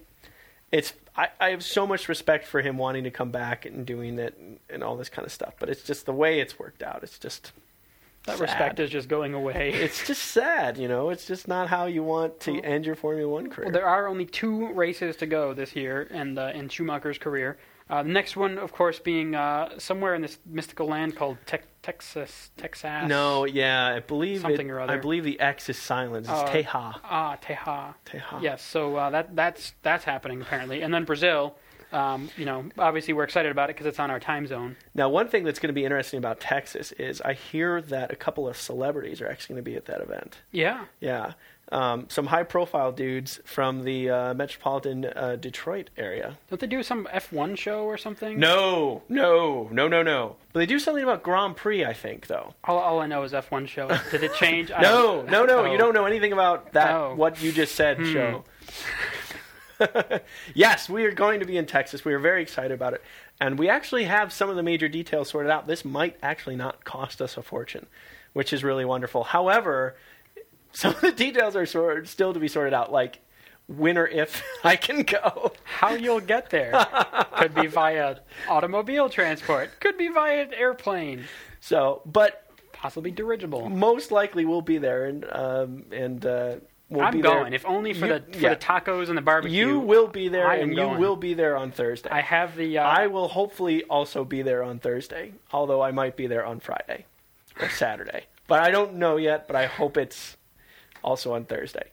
it's I, I have so much respect for him wanting to come back and doing it and, and all this kind of stuff, but it's just the way it's worked out. It's just That sad. respect is just going away. *laughs* It's just sad, you know. It's just not how you want to end your Formula One career. Well, there are only two races to go this year, and uh, in Schumacher's career. Uh, the next one, of course, being uh, somewhere in this mystical land called Tex Texas, Texas. no, yeah, I believe Something it, or other. I believe the X is silent. It's Uh, Teja. Ah, Teja. Teja. Yes, so uh, that that's that's happening apparently, and then Brazil. Um, you know, obviously we're excited about it because it's on our time zone. Now, one thing that's going to be interesting about Texas is I hear that a couple of celebrities are actually going to be at that event. Yeah. Yeah, um, some high-profile dudes from the uh, metropolitan uh, Detroit area. Don't they do some F1 show or something? No, no, no, no, no. But they do something about Grand Prix, I think, though. All, all I know is F1 show. Did it change? *laughs* No, no, no. Oh. You don't know anything about that. Oh. What you just said, Hmm. show. *laughs* yes, we are going to be in Texas. We are very excited about it, and we actually have some of the major details sorted out. This might actually not cost us a fortune, which is really wonderful. However, some of the details are sort still to be sorted out, like when or if *laughs* I can go. How you'll get there could be via automobile transport, could be via airplane, So, but possibly dirigible. most likely we'll be there, and um, and uh, we'll I'm be going, there. if only for You- the for yeah. the tacos and the barbecue. You will be there, I and you going. will be there on Thursday. I have the. Uh, I will hopefully also be there on Thursday, although I might be there on Friday or Saturday. But I don't know yet, but I hope it's also on Thursday.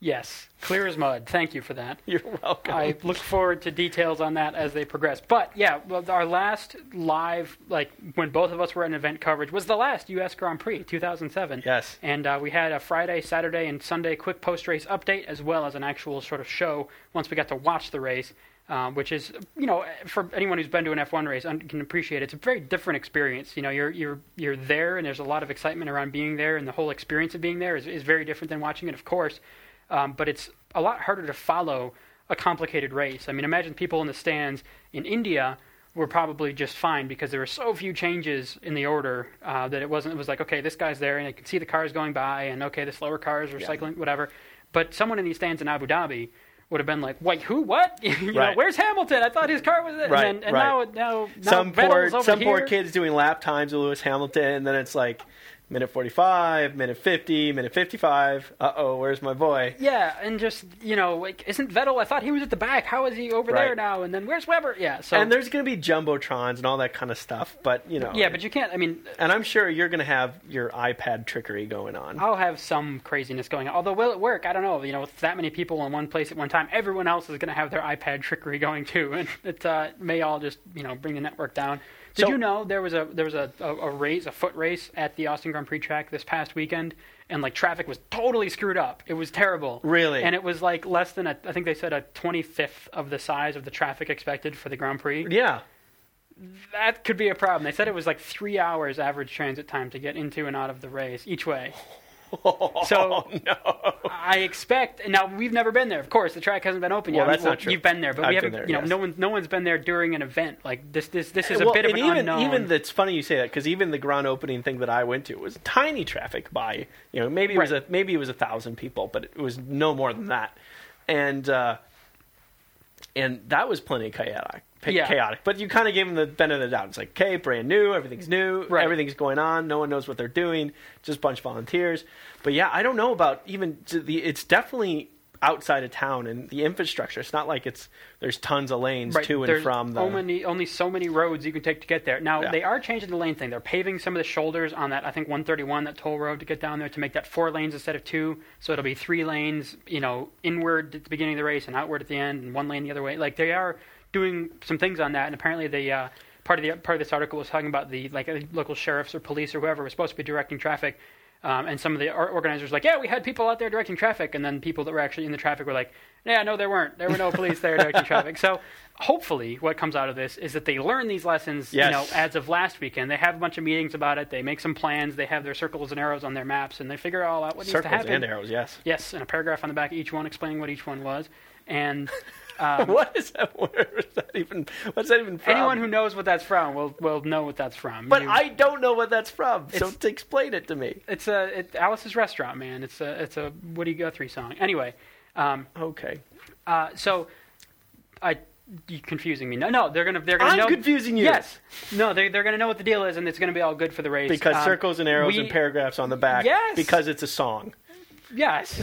Yes, clear as mud. Thank you for that. *laughs* You're welcome. I look forward to details on that as they progress. But yeah, our last live, like when both of us were in event coverage, was the last U.S. Grand Prix, 2007. yes. And uh, we had a Friday, Saturday, and Sunday quick post race update, as well as an actual sort of show once we got to watch the race, um, which is, you know, for anyone who's been to an F1 race un- can appreciate it. It's a very different experience. You know, you're you're you're there, and there's a lot of excitement around being there, and the whole experience of being there is, is very different than watching it, of course. Um, but it's a lot harder to follow a complicated race. I mean, imagine people in the stands in India were probably just fine because there were so few changes in the order uh, that it wasn't. It was like, okay, this guy's there, and you can see the cars going by, and okay, the slower cars are Yeah. cycling, whatever. But someone in these stands in Abu Dhabi would have been like, wait, who? What? *laughs* you know, where's Hamilton? I thought his car was. There. Right, And, and right. now, now, now some poor Vettel's some poor kids doing lap times with Lewis Hamilton, and then it's like minute 45, minute 50, minute 55. Uh oh, where's my boy? Yeah, and just you know, like, isn't Vettel? I thought he was at the back. How is he over there now? And then where's Webber? Yeah, so and there's going to be jumbotrons and all that kind of stuff, but you know. yeah, but you can't. I mean, and I'm sure you're going to have your iPad trickery going on. I'll have some craziness going on. Although, will it work? I don't know. You know, with that many people in one place at one time, everyone else is going to have their iPad trickery going too, *laughs* and it uh, may all just you know bring the network down. Did So- you know there was a there was a, a, a race, a foot race at the Austin Grand Prix track this past weekend, and like traffic was totally screwed up. It was terrible. Really? And it was like less than a, I think they said a twenty fifth of the size of the traffic expected for the Grand Prix. Yeah. That could be a problem. They said it was like three hours average transit time to get into and out of the race each way. *laughs* *laughs* So- Oh, no. I expect. Now we've never been there. Of course, the track hasn't been open yet. Well, that's not true. You've been there, but I've we haven't. there, you know, yes. no one, no one's been there during an event like this. This, this is a bit of an even, unknown. Even that's funny you say that because even the ground opening thing that I went to was tiny traffic by you know maybe it was a maybe it was a thousand people, but it was no more than that, and uh, and that was plenty chaotic. Yeah. chaotic. But you kind of gave them the benefit of the doubt. It's like, okay, brand new, everything's new, Right. everything's going on, no one knows what they're doing, just a bunch of volunteers. But yeah, I don't know about even the. It's definitely outside of town and the infrastructure. It's not like it's there's tons of lanes Right, to and there's from the. only only so many roads you can take to get there. Now Yeah. they are changing the lane thing. They're paving some of the shoulders on that I think 131 that toll road to get down there to make that four lanes instead of two. So it'll be three lanes, you know, inward at the beginning of the race and outward at the end, and one lane the other way. Like they are doing some things on that, and apparently the uh, part of the part of this article was talking about the like uh, local sheriffs or police or whoever was supposed to be directing traffic. Um, and some of the organizers were like, yeah, we had people out there directing traffic, and then people that were actually in the traffic were like, yeah, no, there weren't. There were no *laughs* police there directing traffic. So hopefully, what comes out of this is that they learn these lessons. You Yes. know, as of last weekend, they have a bunch of meetings about it. They make some plans. They have their circles and arrows on their maps, and they figure all out what needs to Circles happen. and arrows, yes. Yes, and a paragraph on the back of each one explaining what each one was. And *laughs* um, *laughs* what is that? Where is that even? What's that even from? anyone who knows what that's from will will know what that's from. But You- I don't know what that's from, so to explain it to me. it's a it, Alice's Restaurant, man. It's a it's a Woody Guthrie song. Anyway, um, Okay. uh, so I you confusing me. No, no, they're gonna they're gonna I'm know. confusing you. Yes, no, they're they're gonna know what the deal is, and it's gonna be all good for the race Because Um, circles and arrows we- and paragraphs on the back. Yes. Because it's a song. Yes.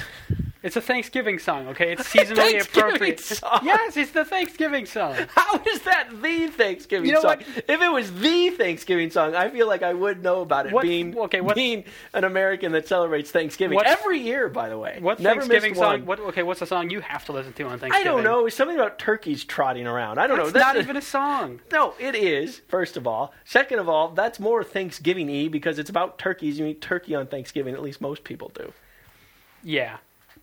It's a Thanksgiving song, okay? It's *laughs* seasonally Thanksgiving appropriate. song? Yes, it's the Thanksgiving song. *laughs* How is that the Thanksgiving You know song? what? If it was the Thanksgiving song, I feel like I would know about it What- being okay, what- being an American that celebrates Thanksgiving What's- every year. By the way, What never Thanksgiving song? one. What, okay, what's the song you have to listen to on Thanksgiving? I don't know. It's something about turkeys trotting around. I don't It's know. That's not That's even a song. No, it is. First of all, second of all, that's more Thanksgiving-y because it's about turkeys. You eat turkey on Thanksgiving. At least most people do. Yeah.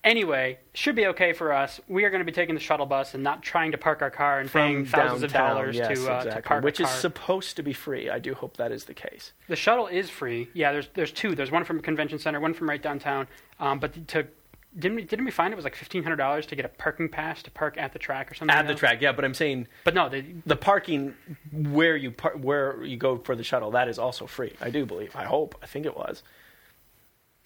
Anyway, should be okay for us. We are going to be taking the shuttle bus and not trying to park our car and paying thousands of dollars yes, to, uh, exactly. to park which is supposed to be free. I do hope that is the case. the shuttle is free. Yeah, there's there's two. There's one from a convention center, one from right downtown. Um, but to didn't we, didn't we find it was like fifteen hundred dollars to get a parking pass to park at the track or something? At the track, yeah, but I'm saying But no, they, the parking where you par- where you go for the shuttle that is also free. I do believe. I hope. I think it was.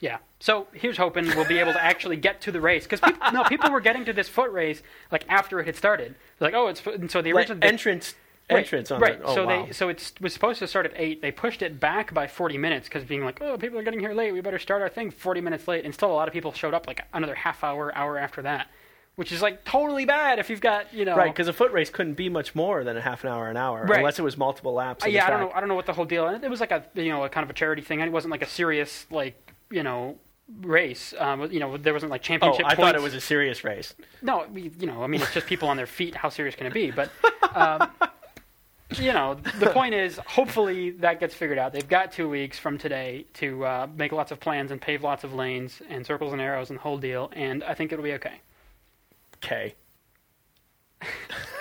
Yeah. So here's hoping we'll be able to actually get to the race because people, no, people were getting to this foot race like after it had started. They're like, oh, it's and so the Like original entrance Right, entrance on right. the, oh, so wow. they so it was supposed to start at eight. They pushed it back by forty minutes because being like, oh, people are getting here late. We better start our thing forty minutes late. And still, a lot of people showed up like another half hour, hour after that, which is like totally bad if you've got you know Right, because a foot race couldn't be much more than a half an hour, an hour, Right. unless it was multiple laps. Uh, yeah, I don't know. I don't know what the whole deal. And it was like a you know a kind of a charity thing. It wasn't like a serious like you know race. Um, you know, there wasn't like championship. Oh, championship. I thought it was a serious race. No, you know, I mean, it's just people on their feet. How serious can it be? But, *laughs* um, you know, the point is, hopefully that gets figured out. They've got two weeks from today to uh, make lots of plans and pave lots of lanes and circles and arrows and the whole deal, and I think it'll be okay. Okay.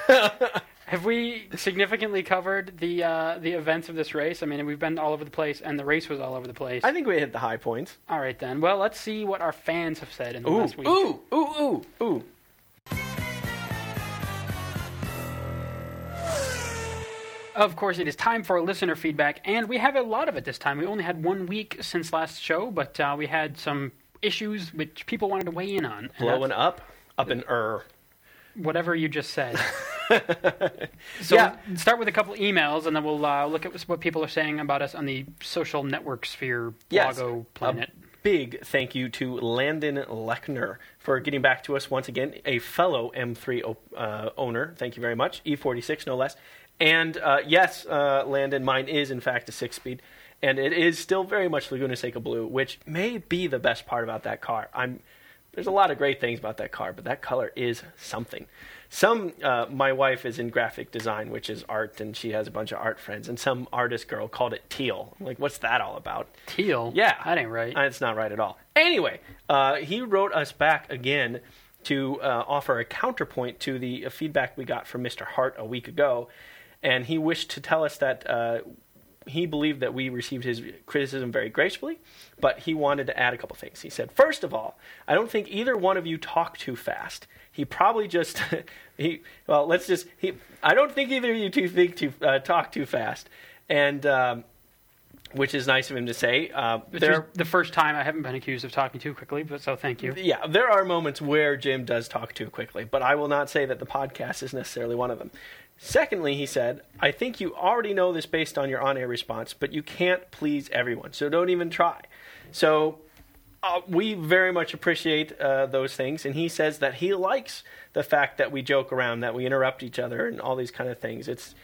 *laughs* Have we significantly covered the uh, the events of this race? I mean, we've been all over the place, and the race was all over the place. I think we hit the high points. all right, then. Well, let's see what our fans have said in the last week. ooh, ooh, ooh, ooh. Of course, it is time for listener feedback, and we have a lot of it this time. We only had one week since last show, but uh, we had some issues which people wanted to weigh in on. And Blowing that's up, up in er. Whatever you just said. *laughs* so Yeah. start with a couple emails, and then we'll uh, look at what people are saying about us on the social network sphere, Yes. blogo planet. A big thank you to Landon Lechner for getting back to us once again, a fellow M3 o- uh, owner. Thank you very much. E46, no less. And uh, yes, uh, Landon, mine is in fact a six speed. And it is still very much Laguna Seca Blue, which may be the best part about that car. I'm there's a lot of great things about that car, but that color is something. Some, uh, my wife is in graphic design, which is art, and she has a bunch of art friends. And some artist girl called it teal. I'm like, what's that all about? Teal. Yeah. That ain't right. Uh, It's not right at all. Anyway, uh, he wrote us back again to uh, offer a counterpoint to the uh, feedback we got from Mr. Hart a week ago, and he wished to tell us that uh, he believed that we received his criticism very gracefully, but he wanted to add a couple things. He said, first of all, I don't think either one of you talk too fast. He probably just *laughs* he well, let's just he. I don't think either of you two think too uh, talk too fast, and. Um, which is nice of him to say. Uh, there, is the first time I haven't been accused of talking too quickly, but so thank you. yeah, there are moments where Jim does talk too quickly, but I will not say that the podcast is necessarily one of them. Secondly, he said, I think you already know this based on your on air response, but you can't please everyone, so don't even try. So uh, we very much appreciate uh, those things, and he says that he likes the fact that we joke around, that we interrupt each other, and all these kind of things. It's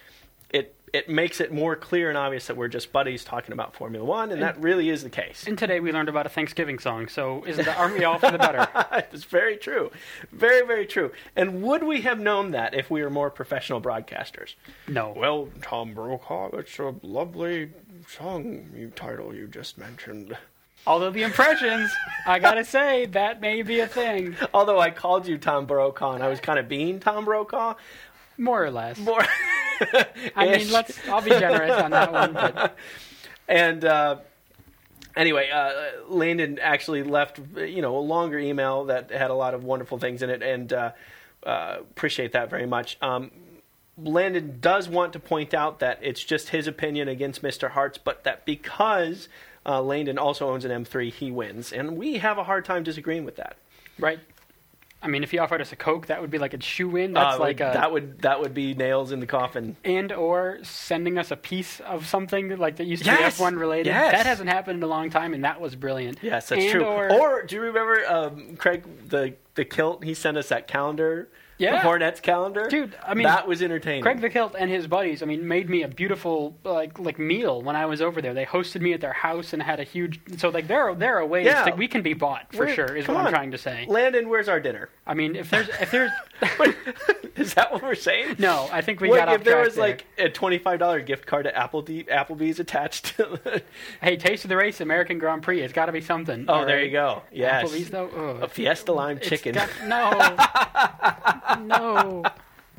it it makes it more clear and obvious that we're just buddies talking about Formula One, and, that really is the case. And today we learned about a Thanksgiving song, so isn't the army all for the better? *laughs* it's very true, very very true. And would we have known that if we were more professional broadcasters? No. Well, Tom Brokaw, it's a lovely song you title you just mentioned. Although the impressions, I gotta say, that may be a thing. Although I called you Tom Brokaw, and I was kind of being Tom Brokaw, More or less. more. *laughs* I mean, let's. I'll be generous on that one. But *laughs* And uh, anyway, uh, Landon actually left you know a longer email that had a lot of wonderful things in it, and uh, uh, appreciate that very much. Um, Landon does want to point out that it's just his opinion against Mr. Hart's, but that because uh, Landon also owns an M3, he wins, and we have a hard time disagreeing with that. right. I mean, if he offered us a Coke, that would be like a shoe in. That's Uh, like a that would that would be nails in the coffin. and or sending us a piece of something like that used to Yes! be F1 related. Yes! That hasn't happened in a long time, and that was brilliant. Yes, that's and true. Or, Or, do you remember um, Craig the the kilt? He sent us that calendar, Yeah. the Hornets calendar. Dude, I mean, that was entertaining. Craig the and his buddies, I mean, made me a beautiful like like meal when I was over there. They hosted me at their house and had a huge. So like there are there are ways Yeah. that we can be bought for We're- sure. Is what I'm trying to say. Landon, where's our dinner? I mean, if there's if there's *laughs* Is that what we're saying? *laughs* no, I think we Wait, got off if there was there. like a twenty-five dollar gift card at Applebee, Applebee's attached. To *laughs* hey, Taste of the Race, American Grand Prix. It's got to be something. oh, there right? you go. Yes, Applebee's though. Ugh. a Fiesta lime chicken. got- no, no.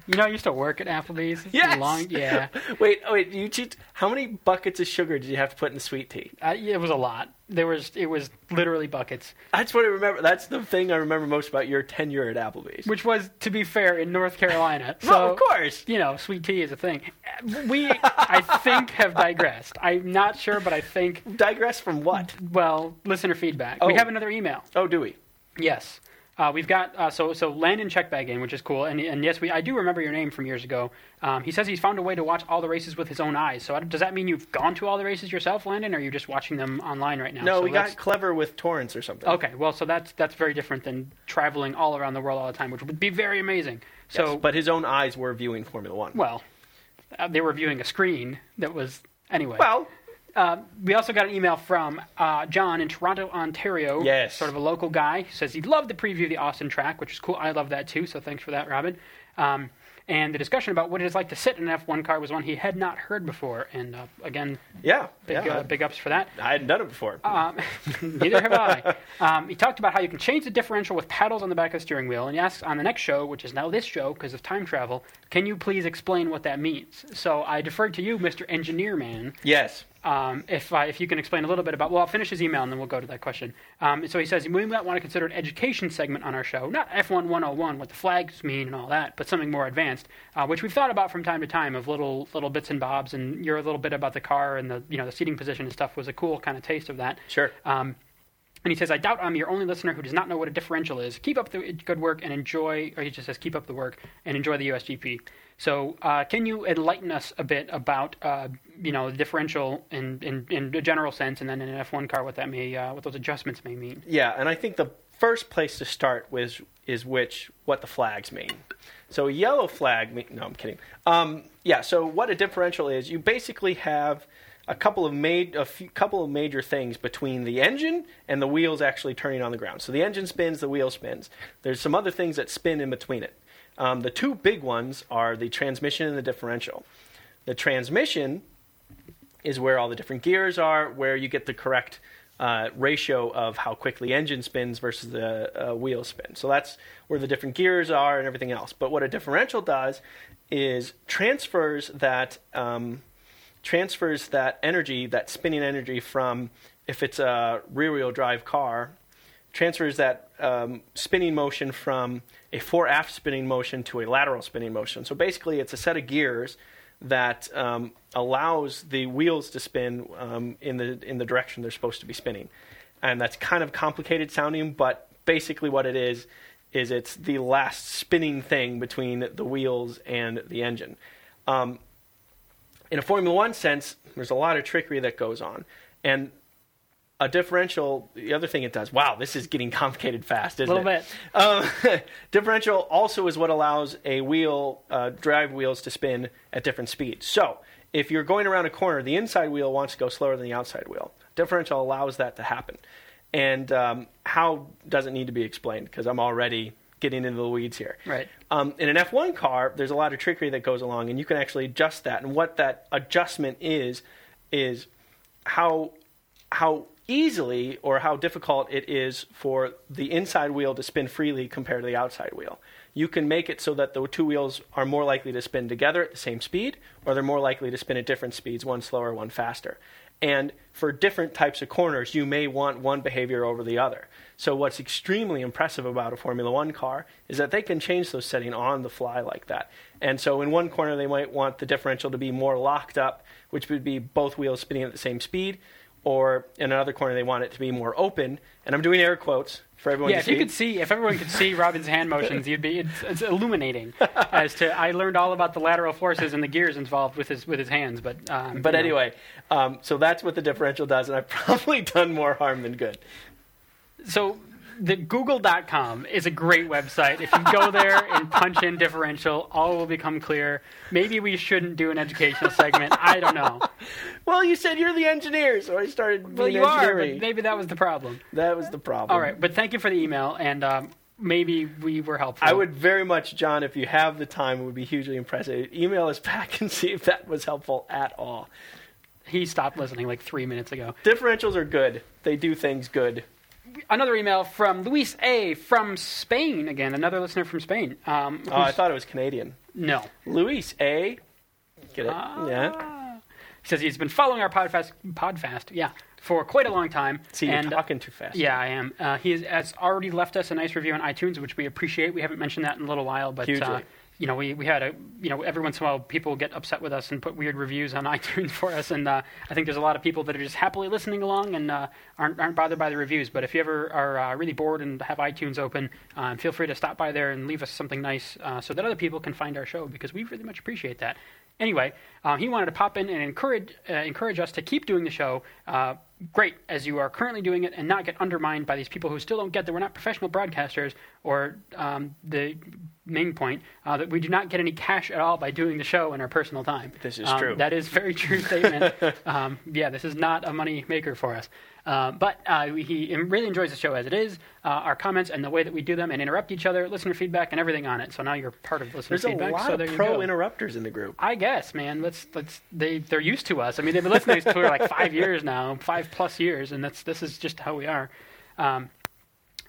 You know, I used to work at Applebee's. Yes. Long, yeah. wait, oh, wait. You cheat. How many buckets of sugar did you have to put in the sweet tea? Uh, it was a lot. There was it was literally buckets, That's what I remember. That's the thing I remember most about your tenure at Applebee's. which was, to be fair, in North Carolina. *laughs* So, no, of course. you know, sweet tea is a thing. We, I think, have digressed. I'm not sure, but I think, Digress from what? well, listener feedback. We Oh. have another email. Oh, do we? Yes. Uh, we've got uh, so so Landon check bag in, which is cool, and and yes, we I do remember your name from years ago. Um, he says he's found a way to watch all the races with his own eyes. So does that mean you've gone to all the races yourself, Landon, or are you just watching them online right now? No, So we got clever with torrents or something. Okay, well, so that's that's very different than traveling all around the world all the time, which would be very amazing. So, Yes, but his own eyes were viewing Formula One. well, uh, they were viewing a screen that was anyway. Well, Uh, we also got an email from uh, John in Toronto, Ontario. Yes. Sort of a local guy. He says he loved the preview of the Austin track, which is cool. I love that too, so thanks for that, Robin. Um, and the discussion about what it is like to sit in an F1 car was one he had not heard before. And uh, again, yeah, big, yeah. uh, big ups for that. I hadn't done it before. Um, *laughs* neither have I. Um, he talked about how you can change the differential with paddles on the back of the steering wheel, and he asks on the next show, which is now this show because of time travel, can you please explain what that means? So I deferred to you, Mr. Engineer Man, yes. Um, if uh, if you can explain a little bit about. Well, I'll finish his email and then we'll go to that question. Um, so he says we might want to consider an education segment on our show, not F1 101, what the flags mean and all that, but something more advanced, uh, which we've thought about from time to time of little little bits and bobs. And your little bit about the car and the you know the seating position and stuff was a cool kind of taste of that. Sure. Um, and he says, I doubt I'm your only listener who does not know what a differential is. Keep up the good work and enjoy, or he just says, keep up the work and enjoy the USGP. So, uh, can you enlighten us a bit about, uh, you know, the differential in, in, in a general sense, and then in an F1 car, what that may, uh, what those adjustments may mean? Yeah, and I think the first place to start was is which what the flags mean. So a yellow flag. Mean, no, I'm kidding. Um, yeah. So what a differential is, you basically have a couple of made a few, couple of major things between the engine and the wheels actually turning on the ground. So the engine spins, the wheel spins. There's some other things that spin in between it. Um, the two big ones are the transmission and the differential. The transmission is where all the different gears are, where you get the correct uh, ratio of how quickly engine spins versus the uh, wheel spin. So that's where the different gears are and everything else. But what a differential does is transfers that um, transfers that energy, that spinning energy from if it's a rear wheel drive car, transfers that um, spinning motion from a fore aft spinning motion to a lateral spinning motion. So basically, it's a set of gears that um, allows the wheels to spin um, in the in the direction they're supposed to be spinning, and that's kind of complicated sounding, but basically what it is is it's the last spinning thing between the wheels and the engine. Um, in a Formula One sense, there's a lot of trickery that goes on, and a differential. The other thing it does. Wow, this is getting *laughs* complicated fast, isn't A little it? bit. Um, *laughs* differential also is what allows a wheel, uh, drive wheels to spin at different speeds. So if you're going around a corner, the inside wheel wants to go slower than the outside wheel. Differential allows that to happen. And um, how doesn't need to be explained because I'm already getting into the weeds here. Right. Um, in an F1 car, there's a lot of trickery that goes along, and you can actually adjust that. And what that adjustment is, is how how easily or how difficult it is for the inside wheel to spin freely compared to the outside wheel. You can make it so that the two wheels are more likely to spin together at the same speed, or they're more likely to spin at different speeds, one slower, one faster. And for different types of corners, you may want one behavior over the other. So, what's extremely impressive about a Formula One car is that they can change those settings on the fly like that. And so, in one corner, they might want the differential to be more locked up, which would be both wheels spinning at the same speed. Or in another corner, they want it to be more open. And I'm doing air quotes for everyone Yeah, to if see. you could see, if everyone could see Robin's hand motions, you'd be it's, it's illuminating. *laughs* As to, I learned all about the lateral forces and the gears involved with his with his hands. But um, But anyway, um, so that's what the differential does, and I've *laughs* probably done more harm than good. So the Google.com is a great website. If you go *laughs* there and punch in differential, all will become clear. Maybe we shouldn't do an educational segment. I don't know. *laughs* Well, you said you're the engineer, so I started being Well, you are, but maybe that was the problem. That was the problem. All right, but thank you for the email, and um, maybe we were helpful. I would very much, John, if you have the time, it would be hugely impressive. Email us back and see if that was helpful at all. He stopped listening like three minutes ago. Differentials are good. They do things good. Another email from Luis A. from Spain. Again, another listener from Spain. Um, Oh, I thought it was Canadian. no. Luis, A. Get it? Ah. yeah. He says he's been following our podfast, podfast, yeah, for quite a long time. See, you're and, talking too fast. Yeah, I am. Uh, he has, has already left us a nice review on iTunes, which we appreciate. We haven't mentioned that in a little while, but uh, Hugely. You know, we, we had a you know every once in a while people get upset with us and put weird reviews on *laughs* iTunes for us, and uh, I think there's a lot of people that are just happily listening along and uh, aren't aren't bothered by the reviews. But if you ever are uh, really bored and have iTunes open, um, feel free to stop by there and leave us something nice uh, so that other people can find our show because we really much appreciate that. Anyway, um, he wanted to pop in and encourage uh, encourage us to keep doing the show. Great as you are currently doing it, and not get undermined by these people who still don't get that we're not professional broadcasters, or um, the main point uh, that we do not get any cash at all by doing the show in our personal time. This is Um, true. That is very true statement. *laughs* um, yeah, this is not a money maker for us. Uh, but uh, he really enjoys the show as it is, uh, our comments and the way that we do them and interrupt each other, listener feedback and everything on it. So now you're part of listener There's a feedback. lot so of there pro interrupters in the group. I guess, man. Let's let's they they're used to us. I mean, they've been listening to us for like five years now, five plus years, and that's this is just how we are. Um,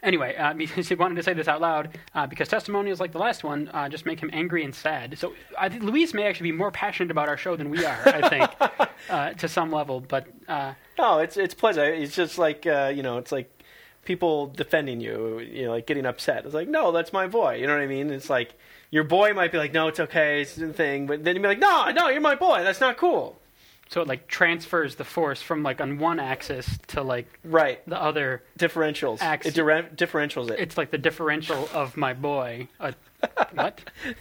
anyway, uh, *laughs* because he wanted to say this out loud uh, because testimonials like the last one uh, just make him angry and sad. So I think Luis may actually be more passionate about our show than we are. I think *laughs* uh, to some level, but. Uh, No, it's it's pleasant. It's just like uh, you know, it's like people defending you, you know, like getting upset. It's like, no, that's my boy. You know what I mean? It's like your boy might be like, no, it's okay, it's a thing, but then you'd be like, no, no, you're my boy. That's not cool. So it like transfers the force from like on one axis to like Right. the other. Differentials. Ax- It dire- differentials it. It's like the differential of my boy. Uh, what? *laughs*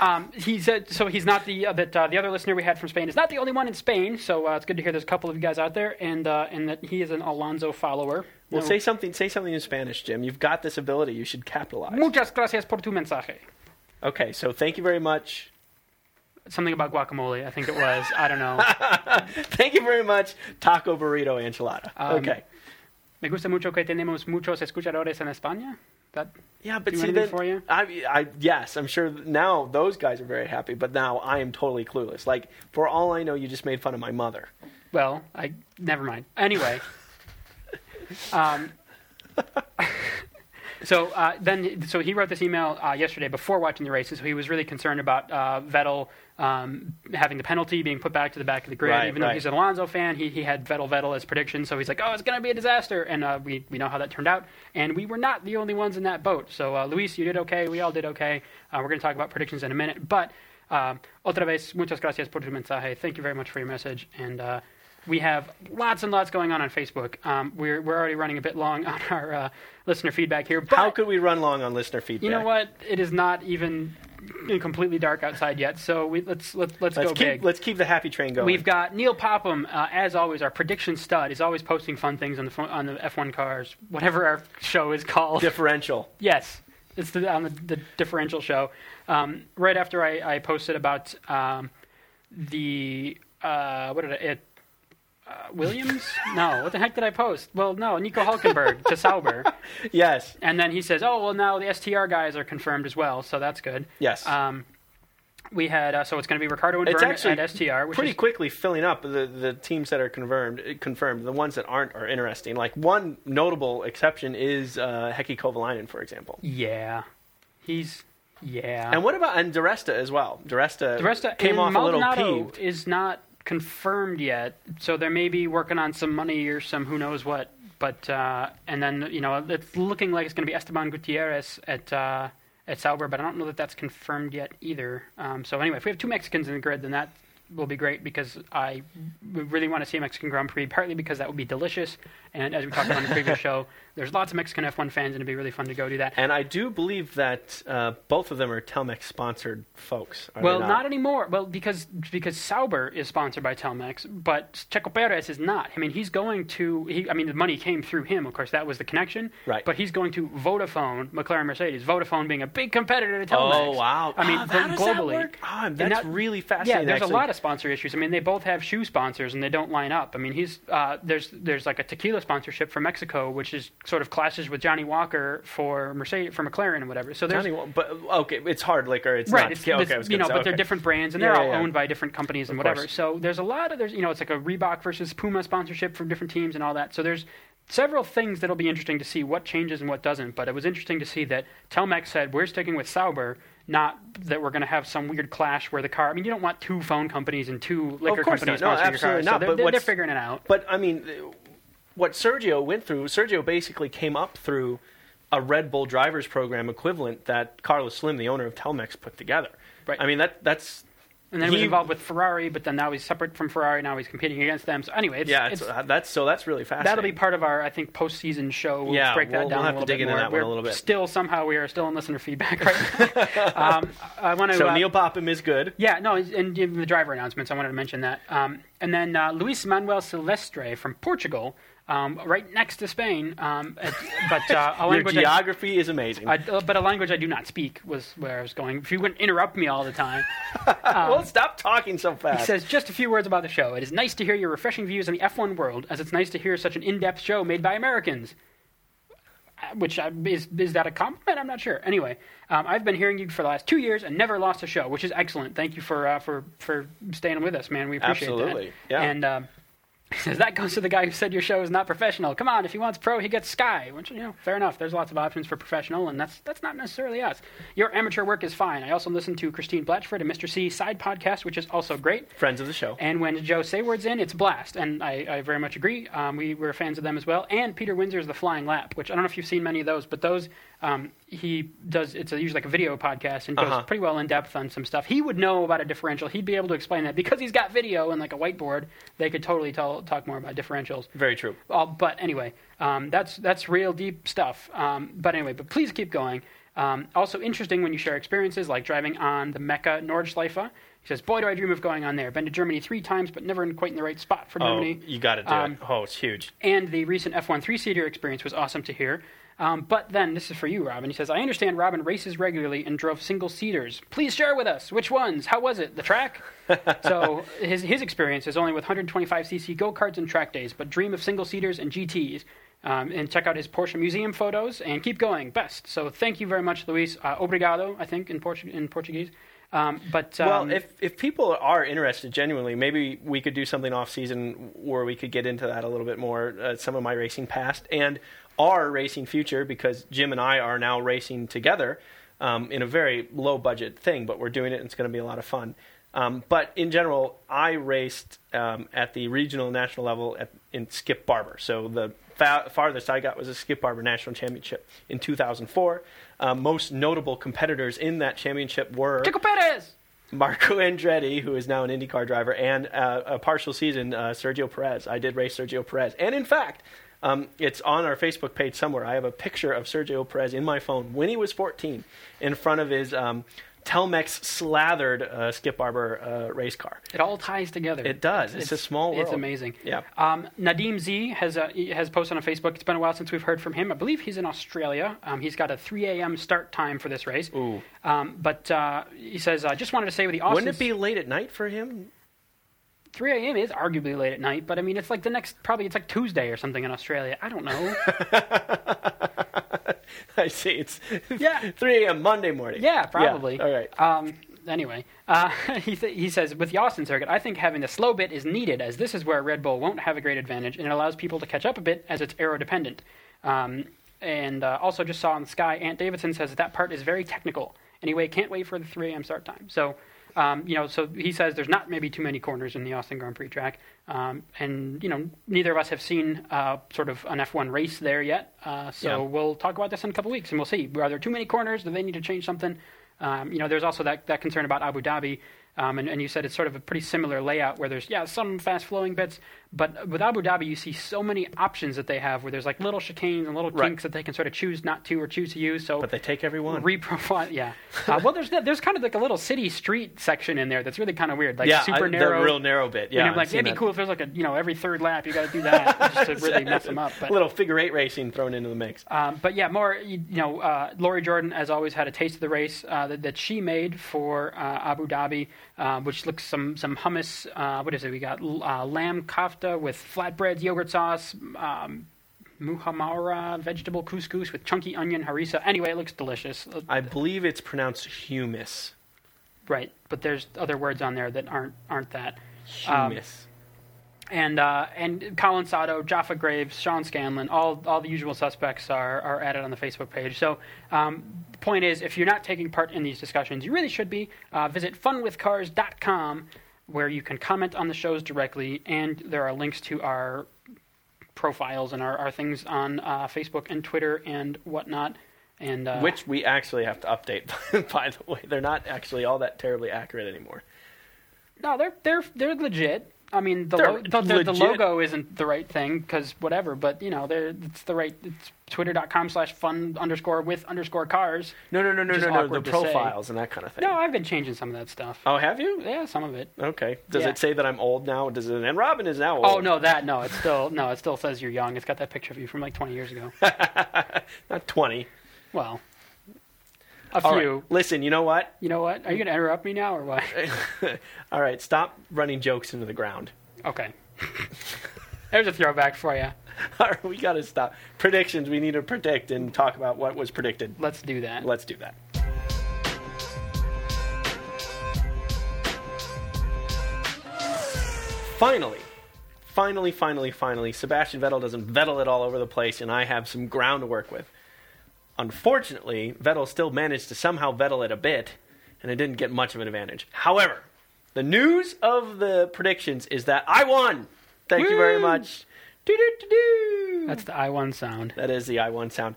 Um, he said so. He's not the uh, that uh, the other listener we had from Spain is not the only one in Spain. So uh, it's good to hear there's a couple of you guys out there, and uh, and that he is an Alonso follower. well, No. say something. Say something in Spanish, Jim. You've got this ability. You should capitalize. Muchas gracias por tu mensaje. Okay, so thank you very much. Something about guacamole, I think it was. I don't know. *laughs* Thank you very much, taco burrito enchilada. Um, okay. Me gusta mucho que tenemos muchos escuchadores en España. That Yeah, but see, then, for you? I, I, yes, I'm sure now those guys are very happy, but now I am totally clueless. Like, for all I know, you just made fun of my mother. Well, I never mind. Anyway, *laughs* um, *laughs* so uh, then, so he wrote this email uh, yesterday before watching the races. So he was really concerned about uh, Vettel um, having the penalty being put back to the back of the grid. Right, Even though right. he's an Alonso fan, he, he had Vettel Vettel as prediction. So he's like, "Oh, it's going to be a disaster," and uh, we we know how that turned out. And we were not the only ones in that boat. So uh, Luis, you did okay. We all did okay. Uh, we're going to talk about predictions in a minute, but. Um, otra vez, muchas gracias por tu mensaje. Thank you very much for your message. And uh, we have lots and lots going on on Facebook. Um, we're, we're already running a bit long on our uh, listener feedback here. But How could we run long on listener feedback? you know what? It is not even completely dark outside yet. So we, let's let's let's, Let's go keep big. let's keep the happy train going. We've got Neil Popham, uh, as always, our prediction stud. is always posting fun things on the on the F1 cars, whatever our show is called. differential. *laughs* Yes, it's the, on the, the differential show. Um, right after I, I posted about um, the uh, what did I it, uh, Williams? no, what the heck did I post? Well, no, Nico Hulkenberg to Sauber, *laughs* Yes. and then he says, "Oh, well, now the STR guys are confirmed as well, so that's good." Yes. Um, we had uh, so it's going to be Ricciardo and it's Burnett actually at STR, which is. pretty is quickly filling up the, the teams that are confirmed. Confirmed. The ones that aren't are interesting. Like one notable exception is uh, Heikki Kovalainen, for example. yeah, he's yeah. And what about and di Resta as well? di Resta, of, came off a little Maldonado peeved. is not confirmed yet, so they may be working on some money or some who knows what. But uh, and then you know it's looking like it's going to be Esteban Gutierrez at uh, at Sauber, but I don't know that that's confirmed yet either. Um, so anyway, if we have two Mexicans in the grid, then that will be great because I really want to see a Mexican Grand Prix, partly because that would be delicious, and as we talked about in the previous *laughs* show, there's lots of Mexican F1 fans, and it'd be really fun to go do that. And I do believe that uh, both of them are Telmex sponsored folks. Well, not? not anymore. Well, because because Sauber is sponsored by Telmex, but Checo Perez is not. I mean, he's going to. He, I mean, the money came through him. Of course, that was the connection. Right. But he's going to Vodafone, McLaren Mercedes. Vodafone being a big competitor to Telmex. Oh wow! I mean, from how does that globally. work? Ah, And that's that- really Yeah, fascinating. there's actually. a lot of sponsor issues. I mean, they both have shoe sponsors, and they don't line up. I mean, he's uh, there's there's like a tequila sponsorship for Mexico, which is sort of clashes with Johnnie Walker for Mercedes for McLaren and whatever. So there's Johnny, but okay, it's hard liquor. It's right. not. It's, okay, it's- you know, say, but they're different brands and they're yeah, all yeah. owned by different companies and Of whatever. course. So there's a lot of there's you know it's like a Reebok versus Puma sponsorship from different teams and all that. So there's several things that'll be interesting to see what changes and what doesn't. But it was interesting to see that Telmex said we're sticking with Sauber. Not that we're going to have some weird clash where the car. I mean, you don't want two phone companies and two liquor companies not. No, sponsoring your absolutely cars. not. So they're, But they're, they're figuring it out. But I mean, what Sergio went through, Sergio basically came up through a Red Bull drivers program equivalent that Carlos Slim, the owner of Telmex, put together. Right. I mean, that that's And then he was involved with Ferrari, but then now he's separate from Ferrari. Now he's competing against them. So anyway, it's, yeah, it's, it's, uh, that's so that's really fascinating. That'll be part of our, I think, postseason show. We'll Yeah, break that we'll- down we'll have a to little dig bit into more. that one a little bit. Still, somehow, we are still in listener feedback right now. *laughs* um, I want to. so uh, Neil Popham is good. yeah, no, and the driver announcements. I wanted to mention that. Um, and then uh, Luis Manuel Silvestre from Portugal, um, right next to Spain, um, *laughs* but uh, a Your language I, geography is amazing. I, uh, but a language I do not speak was where I was going. If you wouldn't interrupt me all the time. *laughs* well, stop talking so fast. He says just a few words about the show. It is nice to hear your refreshing views on the F1 world, as it's nice to hear such an in-depth show made by Americans. Uh, Which uh, is is that a compliment? I'm not sure. Anyway, um, I've been hearing you for the last two years and never lost a show, which is excellent. Thank you for uh, for for staying with us, man. We appreciate it. Absolutely. that. Yeah. And um, he says that goes to the guy who said your show is not professional. Come on, if he wants pro, he gets Sky. Which you know, fair enough. There's lots of options for professional, and that's that's not necessarily us. Your amateur work is fine. I also listen to Christine Blachford and Mr. C side podcast, which is also great. Friends of the show. And when Joe Saward's in, it's a blast, and I, I very much agree. Um, we were fans of them as well. And Peter Windsor's The Flying Lap, which I don't know if you've seen many of those, but those um, he does. It's a, usually like a video podcast and goes Uh-huh. pretty well in depth on some stuff. He would know about a differential. He'd be able to explain that because he's got video and like a whiteboard. They could totally tell, talk more about differentials. Very true. Uh, but anyway, um, that's that's real deep stuff. Um, but anyway, but please keep going. Um, also interesting when you share experiences like driving on the Mecca Nordschleife. He says, "Boy, do I dream of going on there. Been to Germany three times, but never in quite in the right spot for Oh, Germany. you got to do Um, it. Oh, it's huge. And the recent F1 three-seater experience was awesome to hear. Um, but then, this is for you, Robin. He says, I understand Robin races regularly and drove single-seaters. Please share with us. Which ones? How was it? The track? *laughs* so his, his experience is only with 125cc go-karts and track days, but dream of single-seaters and GTs. Um, and check out his Porsche museum photos and keep going. Best. So thank you very much, Luis. Uh, obrigado, I think, in, Portu- in Portuguese. Um, but um, well, if if people are interested genuinely, maybe we could do something off season where we could get into that a little bit more. Uh, some of my racing past and our racing future, because Jim and I are now racing together um, in a very low budget thing, but we're doing it and it's going to be a lot of fun. Um, but in general, I raced um, at the regional and national level at, in Skip Barber. So the fa- farthest I got was a Skip Barber National Championship in 2004. Uh, most notable competitors in that championship were Checo Perez! Marco Andretti, who is now an IndyCar driver, and uh, a partial season uh, Sergio Perez. I did race Sergio Perez, and in fact, um, it's on our Facebook page somewhere. I have a picture of Sergio Perez in my phone when he was 14, in front of his um, Telmex slathered uh, Skip Barber uh, race car. It all ties together. It does. It's, a small world. It's amazing. Yeah. Um, Nadim Z has uh, has posted on Facebook. It's been a while since we've heard from him. I believe he's in Australia. Um, he's got a 3 a.m. start time for this race. Ooh. Um, but uh, he says, I just wanted to say with the Austins, Wouldn't it be late at night for him? 3 a.m. is arguably late at night, but I mean, it's like the next, probably it's like Tuesday or something in Australia. I don't know. *laughs* I see. It's *laughs* Yeah. 3 a.m. Monday morning. Yeah, probably. All right. Um, anyway, uh, *laughs* he, th- he says, with the Austin circuit, I think having the slow bit is needed, as this is where Red Bull won't have a great advantage, and it allows people to catch up a bit as it's aero dependent. Um, and uh, also, just saw on the sky, Ant Davidson says that, that part is very technical. Anyway, can't wait for the 3 a.m. start time. So, um, you know, so he says there's not maybe too many corners in the Austin Grand Prix track. Um, and, you know, neither of us have seen uh, sort of an F1 race there yet. Uh, so Yeah. we'll talk about this in a couple weeks and we'll see. Are there too many corners? Do they need to change something? Um, you know, there's also that, that concern about Abu Dhabi. Um, and, and you said it's sort of a pretty similar layout where there's, yeah, some fast flowing bits. But with Abu Dhabi, you see so many options that they have where there's like little chicanes and little Right. kinks that they can sort of choose not to or choose to use. So But they take everyone. reprofile. Yeah. *laughs* Uh, well, there's there's kind of like a little city street section in there that's really kind of weird, like yeah, super I, narrow. the real narrow bit. Yeah, and I'm like, it'd be cool if there's like a you know every third lap you got to do that *laughs* just to really mess them up. But A little figure eight racing thrown into the mix. um, but yeah, more you, you know, uh, Lori Jordan as always had a taste of the race uh, that, that she made for uh, Abu Dhabi, uh, which looks some some hummus. Uh, what is it? We got uh, lamb with flatbreads, yogurt sauce. Um, Muhammara vegetable couscous with chunky onion harissa. Anyway, it looks delicious. I believe it's pronounced humus. Right, but there's other words on there that aren't aren't that. Um, Humus. and uh, and Colin Sato, Jaffa Graves, Sean Scanlon, all all the usual suspects are are added on the Facebook page. So um, the point is, if you're not taking part in these discussions, you really should be. Uh, visit funwithcars.com where you can comment on the shows directly, and there are links to our profiles and our, our things on uh, Facebook and Twitter and whatnot. And uh, Which we actually have to update, *laughs* by the way. They're not actually all that terribly accurate anymore. No, they're they're they're legit. I mean, the, lo- the, the, the logo isn't the right thing because whatever, but you know, it's the right. It's twitter.com slash fun underscore with underscore cars. No, no, no, no, no, no. The to say. profiles and that kind of thing. No, I've been changing some of that stuff. Oh, have you? Yeah, some of it. Okay. Does Yeah. it say that I'm old now? Does it? And Robin is now oh, old. Oh no, that no, it's still no, it still says you're young. It's got that picture of you from like 20 years ago. *laughs* Not 20. well, a All few. right. Listen, you know what? You know what? Are you gonna interrupt me now or what? *laughs* All right, stop running jokes into the ground. Okay. There's a throwback for you. *laughs* All right, we got to stop. Predictions. We need to predict and talk about what was predicted. Let's do that. Let's do that. Finally, finally, finally, finally, Sebastian Vettel doesn't Vettel it all over the place, and I have some ground to work with. Unfortunately, Vettel still managed to somehow Vettel it a bit, and it didn't get much of an advantage. However, the news of the predictions is that I won. Thank you very much. That's the I won sound. That is the I won sound.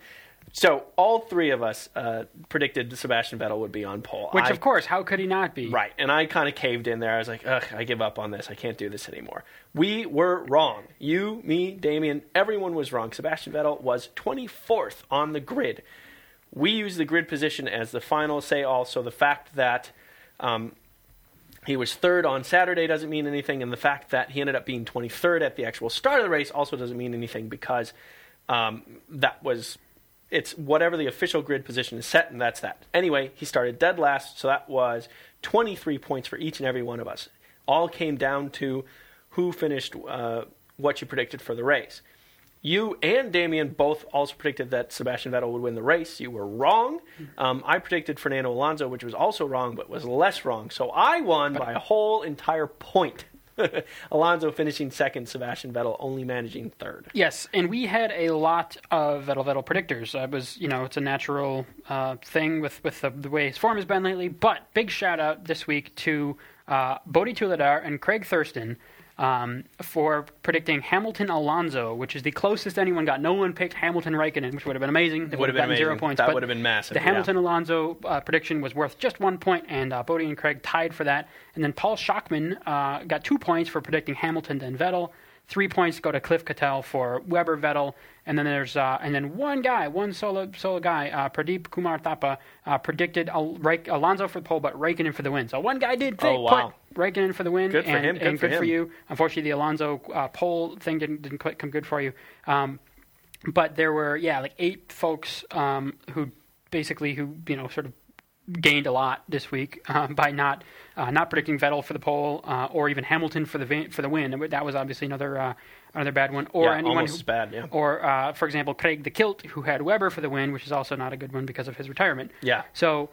So all three of us uh, predicted Sebastian Vettel would be on pole. Which, I- of course, how could he not be? right, and I kind of caved in there. I was like, "Ugh, I give up on this. I can't do this anymore." We were wrong. You, me, Damien, everyone was wrong. Sebastian Vettel was 24th on the grid. We use the grid position as the final say. Also, the fact that um, he was third on Saturday doesn't mean anything, and the fact that he ended up being 23rd at the actual start of the race also doesn't mean anything because um, that was it's whatever the official grid position is set, and that's that. Anyway, he started dead last, so that was 23 points for each and every one of us. All came down to who finished uh, what you predicted for the race. You and Damien both also predicted that Sebastian Vettel would win the race. You were wrong. Um, I predicted Fernando Alonso, which was also wrong, but was less wrong. So I won by a whole entire point. *laughs* Alonso finishing second, Sebastian Vettel only managing third. Yes, and we had a lot of Vettel Vettel predictors. It was, you know, it's a natural uh, thing with with the, the way his form has been lately. But big shout out this week to uh, Bodhi Tuladar and Craig Thurston um, for predicting Hamilton Alonso, which is the closest anyone got. No one picked Hamilton Raikkonen, which would have been amazing. They Would have been gotten zero points. That would have been massive, The yeah. Hamilton Alonso uh, prediction was worth just one point, and uh, Bodie and Craig tied for that. And then Paul Schockman uh, got two points for predicting Hamilton and Vettel. Three points go to Cliff Cattell for Webber Vettel, and then there's uh, and then one guy, one solo solo guy, uh, Pradeep Kumar Thapa, uh, predicted Al- Alonso for the pole, but Raikkonen for the win. So one guy did Oh, wow. put Raikkonen for the win, Good for and, him, good and for good for you. Unfortunately, the Alonso uh, pole thing didn't didn't quite come good for you. Um, but there were yeah like eight folks um, who basically who you know sort of gained a lot this week *laughs* um, by not uh, not predicting Vettel for the pole uh, or even Hamilton for the vi- for the win. That was obviously another uh, another bad one. Or Yeah, anyone who, as bad, yeah. Or uh, for example, Craig the Kilt who had Webber for the win, which is also not a good one because of his retirement. Yeah. So.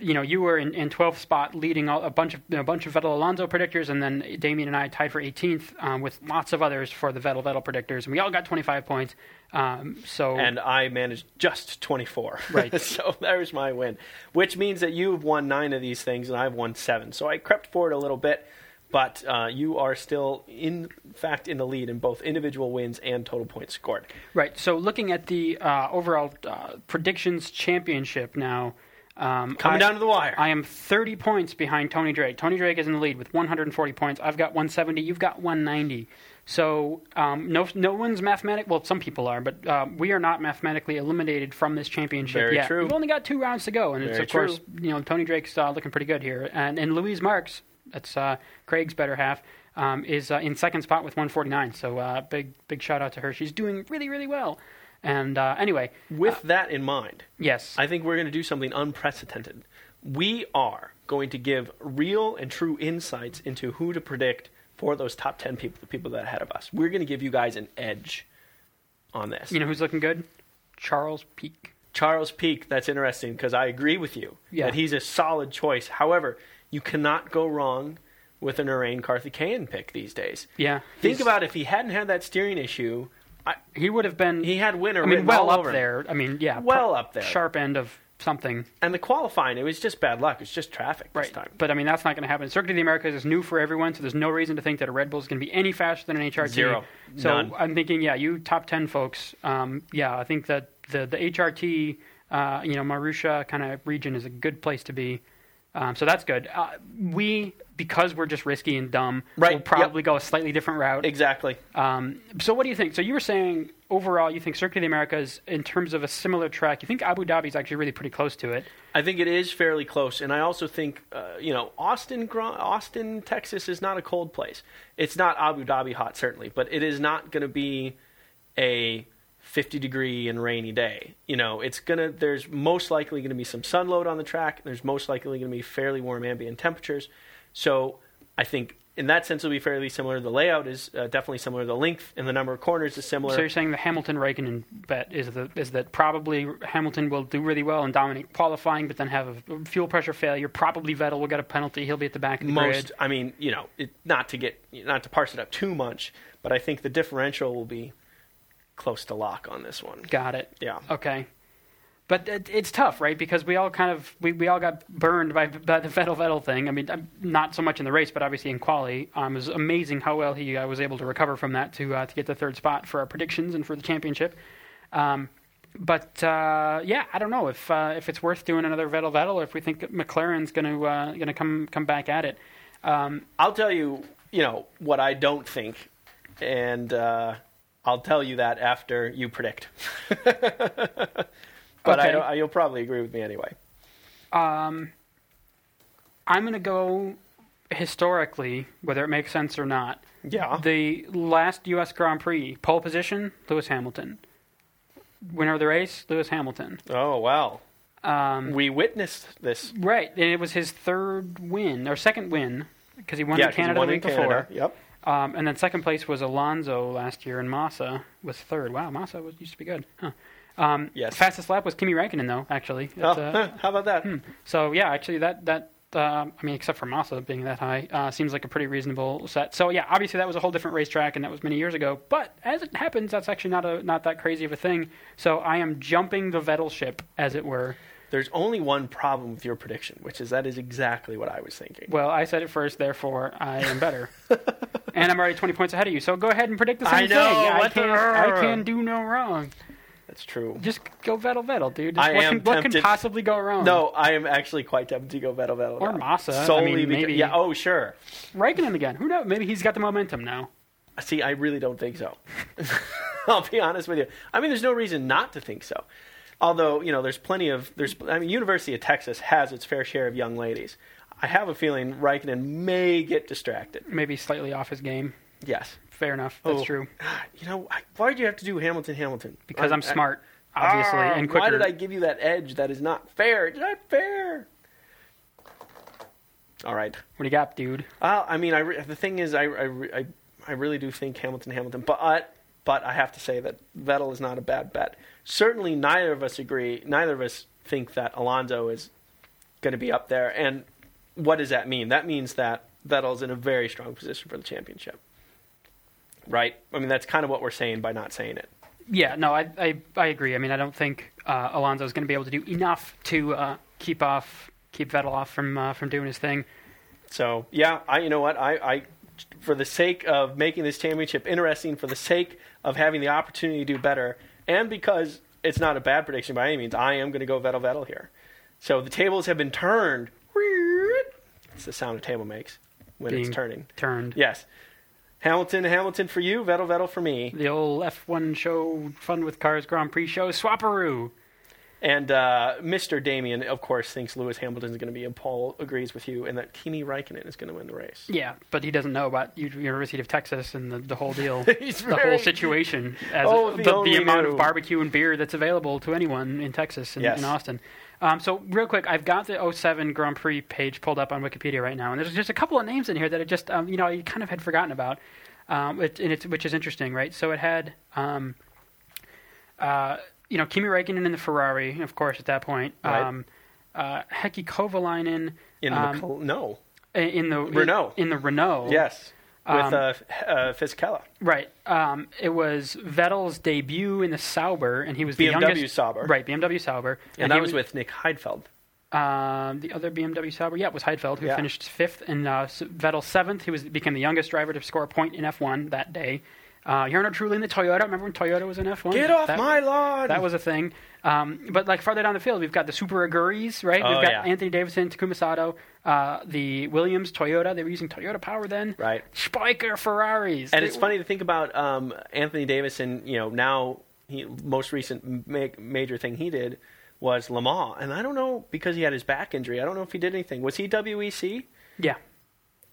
You know, you were in, in 12th spot, leading all, a bunch of you know, a bunch of Vettel Alonso predictors, and then Damien and I tied for 18th um, with lots of others for the Vettel Vettel predictors, and we all got 25 points. Um, so and I managed just 24. Right. *laughs* so there's my win, which means that you've won nine of these things and I've won seven. So I crept forward a little bit, but uh, you are still, in fact, in the lead in both individual wins and total points scored. Right. So looking at the uh, overall uh, predictions championship now, um, Coming I, down to the wire. I am 30 points behind Tony Drake. Tony Drake is in the lead with 140 points. I've got 170. You've got 190. So um, no, no one's mathematic. Well, some people are, but um, we are not mathematically eliminated from this championship Very yet. true. We've only got two rounds to go, and it's Very of course you know Tony Drake's uh, looking pretty good here, and and Louise Marks, that's uh, Craig's better half, um, is uh, in second spot with 149. So uh, big big shout out to her. She's doing really really well. And uh, anyway, With that in mind, yes, I think we're going to do something unprecedented. We are going to give real and true insights into who to predict for those top 10 people, the people that are ahead of us. We're going to give you guys an edge on this. you know who's looking good? Charles Pic. Charles Pic, that's interesting because I agree with you Yeah. that he's a solid choice. However, you cannot go wrong with a Narain Karthikeyan pick these days. Yeah, Think about if he hadn't had that steering issue, I, he would have been. he had winner I mean, well up there. I mean, yeah, Well up there. sharp end of something, And the qualifying, it was just bad luck. It's just traffic this right? time. But I mean, that's not going to happen. Circuit of the Americas is new for everyone, so there's no reason to think that a Red Bull is going to be any faster than an HRT. Zero. So None. I'm thinking, yeah, you top ten folks. Um, yeah, I think that the the HRT, uh, you know, Marussia kind of region is a good place to be. Um, so that's good. Uh, we because we're just risky and dumb, Right, will probably go a slightly different route. Exactly. Um, so what do you think? So you were saying overall, you think Circuit of the Americas, in terms of a similar track, you think Abu Dhabi is actually really pretty close to it. I think it is fairly close, and I also think, uh, you know, Austin, Austin, Texas is not a cold place. It's not Abu Dhabi hot, certainly, but it is not going to be a 50 degree and rainy day. You know, it's gonna. There's most likely going to be some sun load on the track. And there's most likely going to be fairly warm ambient temperatures. So I think in that sense it'll be fairly similar. The layout is uh, definitely similar. The length and the number of corners is similar. So you're saying the Hamilton Raikkonen bet is the is that probably Hamilton will do really well and dominate qualifying, but then have a fuel pressure failure. Probably Vettel will get a penalty. He'll be at the back of the most grid. i mean you know it, not to get not to parse it up too much but i think the differential will be close to lock on this one Got it. yeah Okay. But it, it's tough, right? Because we all kind of we, we all got burned by, by the Vettel Vettel thing. I mean, I'm not so much in the race, but obviously in quali. Um, it was amazing how well he uh, was able to recover from that to uh, to get the third spot for our predictions and for the championship. Um, but uh, yeah, I don't know if uh, if it's worth doing another Vettel Vettel or if we think that McLaren's going to uh, going to come come back at it. Um, i'll tell you you know what i don't think and uh, i'll tell you that after you predict *laughs* but I Okay. don't, you'll probably agree with me anyway Um, I'm going to go historically, whether it makes sense or not. yeah The last U.S. Grand Prix, pole position, Lewis Hamilton. Winner of the race, Lewis Hamilton. oh wow Um, we witnessed this right, and it was his third win, or second win, because he won yeah in Canada won the week Canada. before. yep Um, and then second place was Alonso last year, and Massa was third. Wow, Massa was, used to be good. Huh. Um, Yes. Fastest lap was Kimi Räikkönen, though, actually. oh, uh, *laughs* how about that So yeah, actually that that um, I mean, except for Massa being that high, uh, seems like a pretty reasonable set. So yeah, obviously that was a whole different racetrack, and that was many years ago. But as it happens, that's actually not a not that crazy of a thing. So I am jumping the Vettel ship, as it were. there's only one problem with your prediction which is that is exactly what i was thinking Well, I said it first, therefore I am better, *laughs* and I'm already 20 points ahead of you. So go ahead and predict the I same know, thing. I what the- can I can do no wrong. that's true Just go Vettel, Vettel, dude. I what am can, what can tempted- possibly go wrong? No, I am actually quite tempted to go Vettel Vettel. Or now. Massa. I Solely mean, because, maybe- yeah. Oh, sure. Raikkonen again. Who knows? Maybe he's got the momentum now. See, I really don't think so. *laughs* I'll be honest with you. I mean, there's no reason not to think so. Although, you know, there's plenty of there's. I mean, University of Texas has its fair share of young ladies. I have a feeling Raikkonen may get distracted. Maybe slightly off his game. Yes, Fair enough. That's Oh, true. *gasps* You know, why'd you have to do Hamilton, Hamilton? Because I- I'm smart, obviously, Ah, and quicker. Why did I give you that edge? That is not fair. It's not fair. All right. What do you got, dude? Uh, I mean, I re- the thing is, I, I, I, I really do think Hamilton, Hamilton, but but I have to say that Vettel is not a bad bet. Certainly, neither of us agree. Neither of us think that Alonso is going to be up there. And what does that mean? That means that Vettel's in a very strong position for the championship, right? I mean, that's kind of what we're saying by not saying it. Yeah, no, I I, I agree. I mean, I don't think uh, Alonso is going to be able to do enough to uh, keep off keep Vettel off from uh, from doing his thing. So yeah, I you know what I, I for the sake of making this championship interesting, for the sake of having the opportunity to do better, and because it's not a bad prediction by any means, I am going to go Vettel Vettel here. So the tables have been turned. It's the sound a table makes when Being it's turning. Turned. Yes, Hamilton Hamilton for you, Vettel Vettel for me, The old F1 show, Fun with Cars Grand Prix show, Swapperoo. and uh, Mr. Damien of course thinks Lewis Hamilton is going to be, and Paul agrees with you, and that Kimi Raikkonen is going to win the race. Yeah, but he doesn't know about U- University of Texas and the, the whole deal, *laughs* the very- whole situation, as Oh, if he the, the amount of barbecue and beer that's available to anyone in Texas and Yes. in Austin. Um, so real quick, I've got the 07 Grand Prix page pulled up on Wikipedia right now, and there's just a couple of names in here that I just um, you know I kind of had forgotten about, um, it, and it's, which is interesting, right? So it had. Um, uh, you know, Kimi Räikkönen in the Ferrari, of course, at that point. Right. Um, uh, Heikki Kovalainen In the Um, McL- no, in the Renault. In, the Renault, yes, with Um, uh, uh, Fisichella. Right. Um, it was Vettel's debut in the Sauber, and he was the BMW youngest. Sauber. Right, BMW Sauber, And, he that was with Nick Heidfeld. um, the other BMW Sauber. Yeah, it was Heidfeld who Yeah. finished fifth, and uh, Vettel seventh. He was became the youngest driver to score a point in F1 that day. Uh, Jarno Trulli in the Toyota. Remember when Toyota was in F1? Get off That- my lawn! That was a thing. Um, but like farther down the field, we've got the Super Aguris, right? Oh, we've got yeah. Anthony Davidson, Takuma Sato, uh, the Williams, Toyota. They were using Toyota power then. right. Spyker Ferraris. And They it's were- funny to think about um, Anthony Davidson. You know, now he most recent ma- major thing he did was Le Mans, and I don't know because he had his back injury. I don't know if he did anything. Was he WEC? Yeah.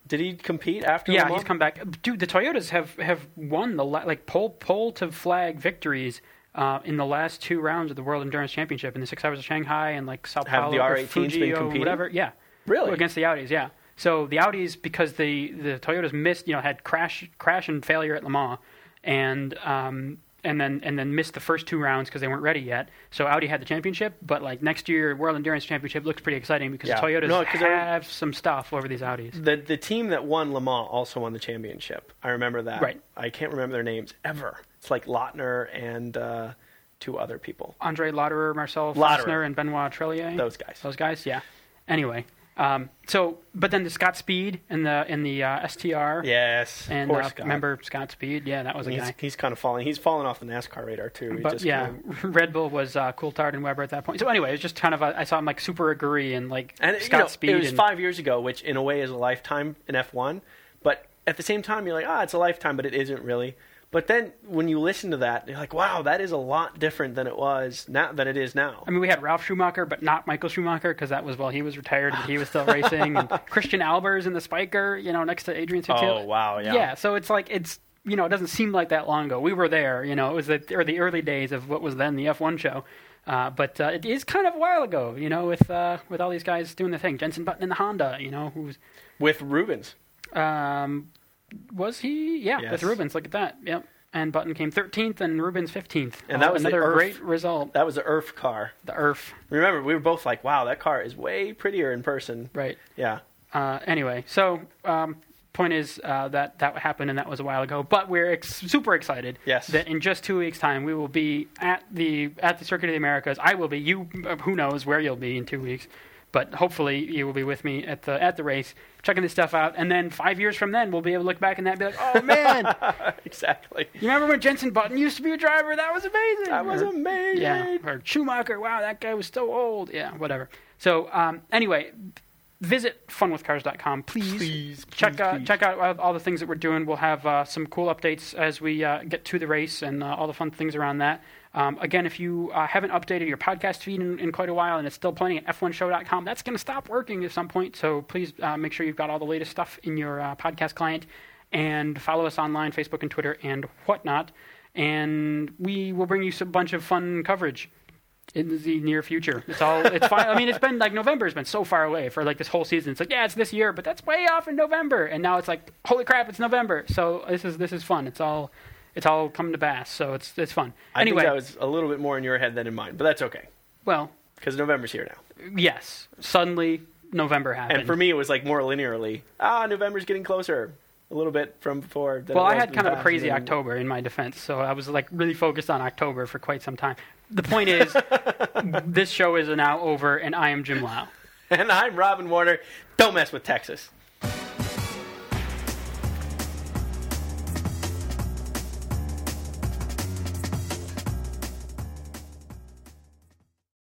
Did he compete after? Yeah, he's come back. Dude, the Toyotas have, have won the la- like pole pole to flag victories uh, in the last two rounds of the World Endurance Championship in the six hours of Shanghai and like Sao Have Paulo the or R18s Fuji been or competing? whatever. Yeah, Really? against the Audis. Yeah. So the Audis because the the Toyotas missed you know had crash crash and failure at Le Mans and um, and then and then missed the first two rounds because they weren't ready yet. So Audi had the championship, but like next year World Endurance Championship looks pretty exciting because Yeah. the Toyotas No, 'cause they're- have some stuff over these Audis. the the team that won Le Mans also won the championship. I remember that. Right. I can't remember their names ever. It's like Lautner and uh, two other people. Andre Lotterer, Marcel Lauderer. Fässler, and Benoit Tréluyer. Those guys. Those guys, yeah. Anyway, um, so but then the Scott Speed in the in the uh, STR, Yes. and uh, Scott. remember Scott Speed? Yeah, that was a he's, guy. he's kind of falling. He's falling off the NASCAR radar too. He But just yeah, kind of- *laughs* Red Bull was uh, Coulthard and Webber at that point. So anyway, it was just kind of a, I saw him like Super Aguri and like And Scott you know, Speed. it was and, five years ago, which in a way is a lifetime in F1. But at the same time, you're like, ah, it's a lifetime, but it isn't really. But then when you listen to that, you're like, wow, that is a lot different than it was now than it is now. I mean, we had Ralf Schumacher, but not Michael Schumacher because that was while he was retired and he was still racing. And *laughs* Christijan Albers in the Spyker, you know, next to Adrian Sutil. Oh wow, yeah. Yeah, so it's like it's you know it doesn't seem like that long ago. We were there, you know. It was the or the early days of what was then the F1 show, uh, but uh, it is kind of a while ago, you know, with uh, with all these guys doing the thing. Jenson Button in the Honda, you know, who's With Rubens. um, was he? Yeah, Yes. with Rubens. Look at that. Yep. And Button came 13th, and Rubens 15th. And that was the another great result. That was the Earth car. The Earth, Remember, we were both like, wow, that car is way prettier in person. right? Yeah. Uh, anyway, so um, point is uh, that that happened and that was a while ago. But we're ex- super excited Yes. that in just two weeks' time we will be at the at the Circuit of the Americas. I will be. You, uh, who knows where you'll be in two weeks, but hopefully you will be with me at the at the race, checking this stuff out. And then five years from then, we'll be able to look back and that and be like, oh *laughs* man, *laughs* exactly. you remember when Jenson Button used to be a driver? That was amazing. That was Or- amazing. yeah, or Schumacher. Wow, that guy was so old. Yeah, whatever. So um, anyway, visit funwithcars.com. Please, Please, check please, uh, please. check out all- all the things that we're doing. We'll have uh, some cool updates as we uh, get to the race and uh, all the fun things around that. Um, again, if you uh, haven't updated your podcast feed in, in quite a while and it's still playing at f1show.com, that's going to stop working at some point. So please uh, make sure you've got all the latest stuff in your uh, podcast client and follow us online, Facebook and Twitter and whatnot. And we will bring you a bunch of fun coverage in the near future. It's all it's fine. I mean, it's been like November's been so far away for like this whole season. It's like yeah, it's this year, but that's way off in November, and now it's like holy crap, it's November. So this is this is fun. It's all it's all coming to pass. So it's it's fun. I anyway, think that was a little bit more in your head than in mine, but that's okay well, because November's here now. yes, suddenly November happened. And for me, it was like more linearly. Ah, November's getting closer a little bit from before. well, I had kind of a crazy October in my defense, so I was like really focused on October for quite some time. The point is, *laughs* this show is now over, and I am Jim Lau. And I'm Robin Warner. Don't mess with Texas.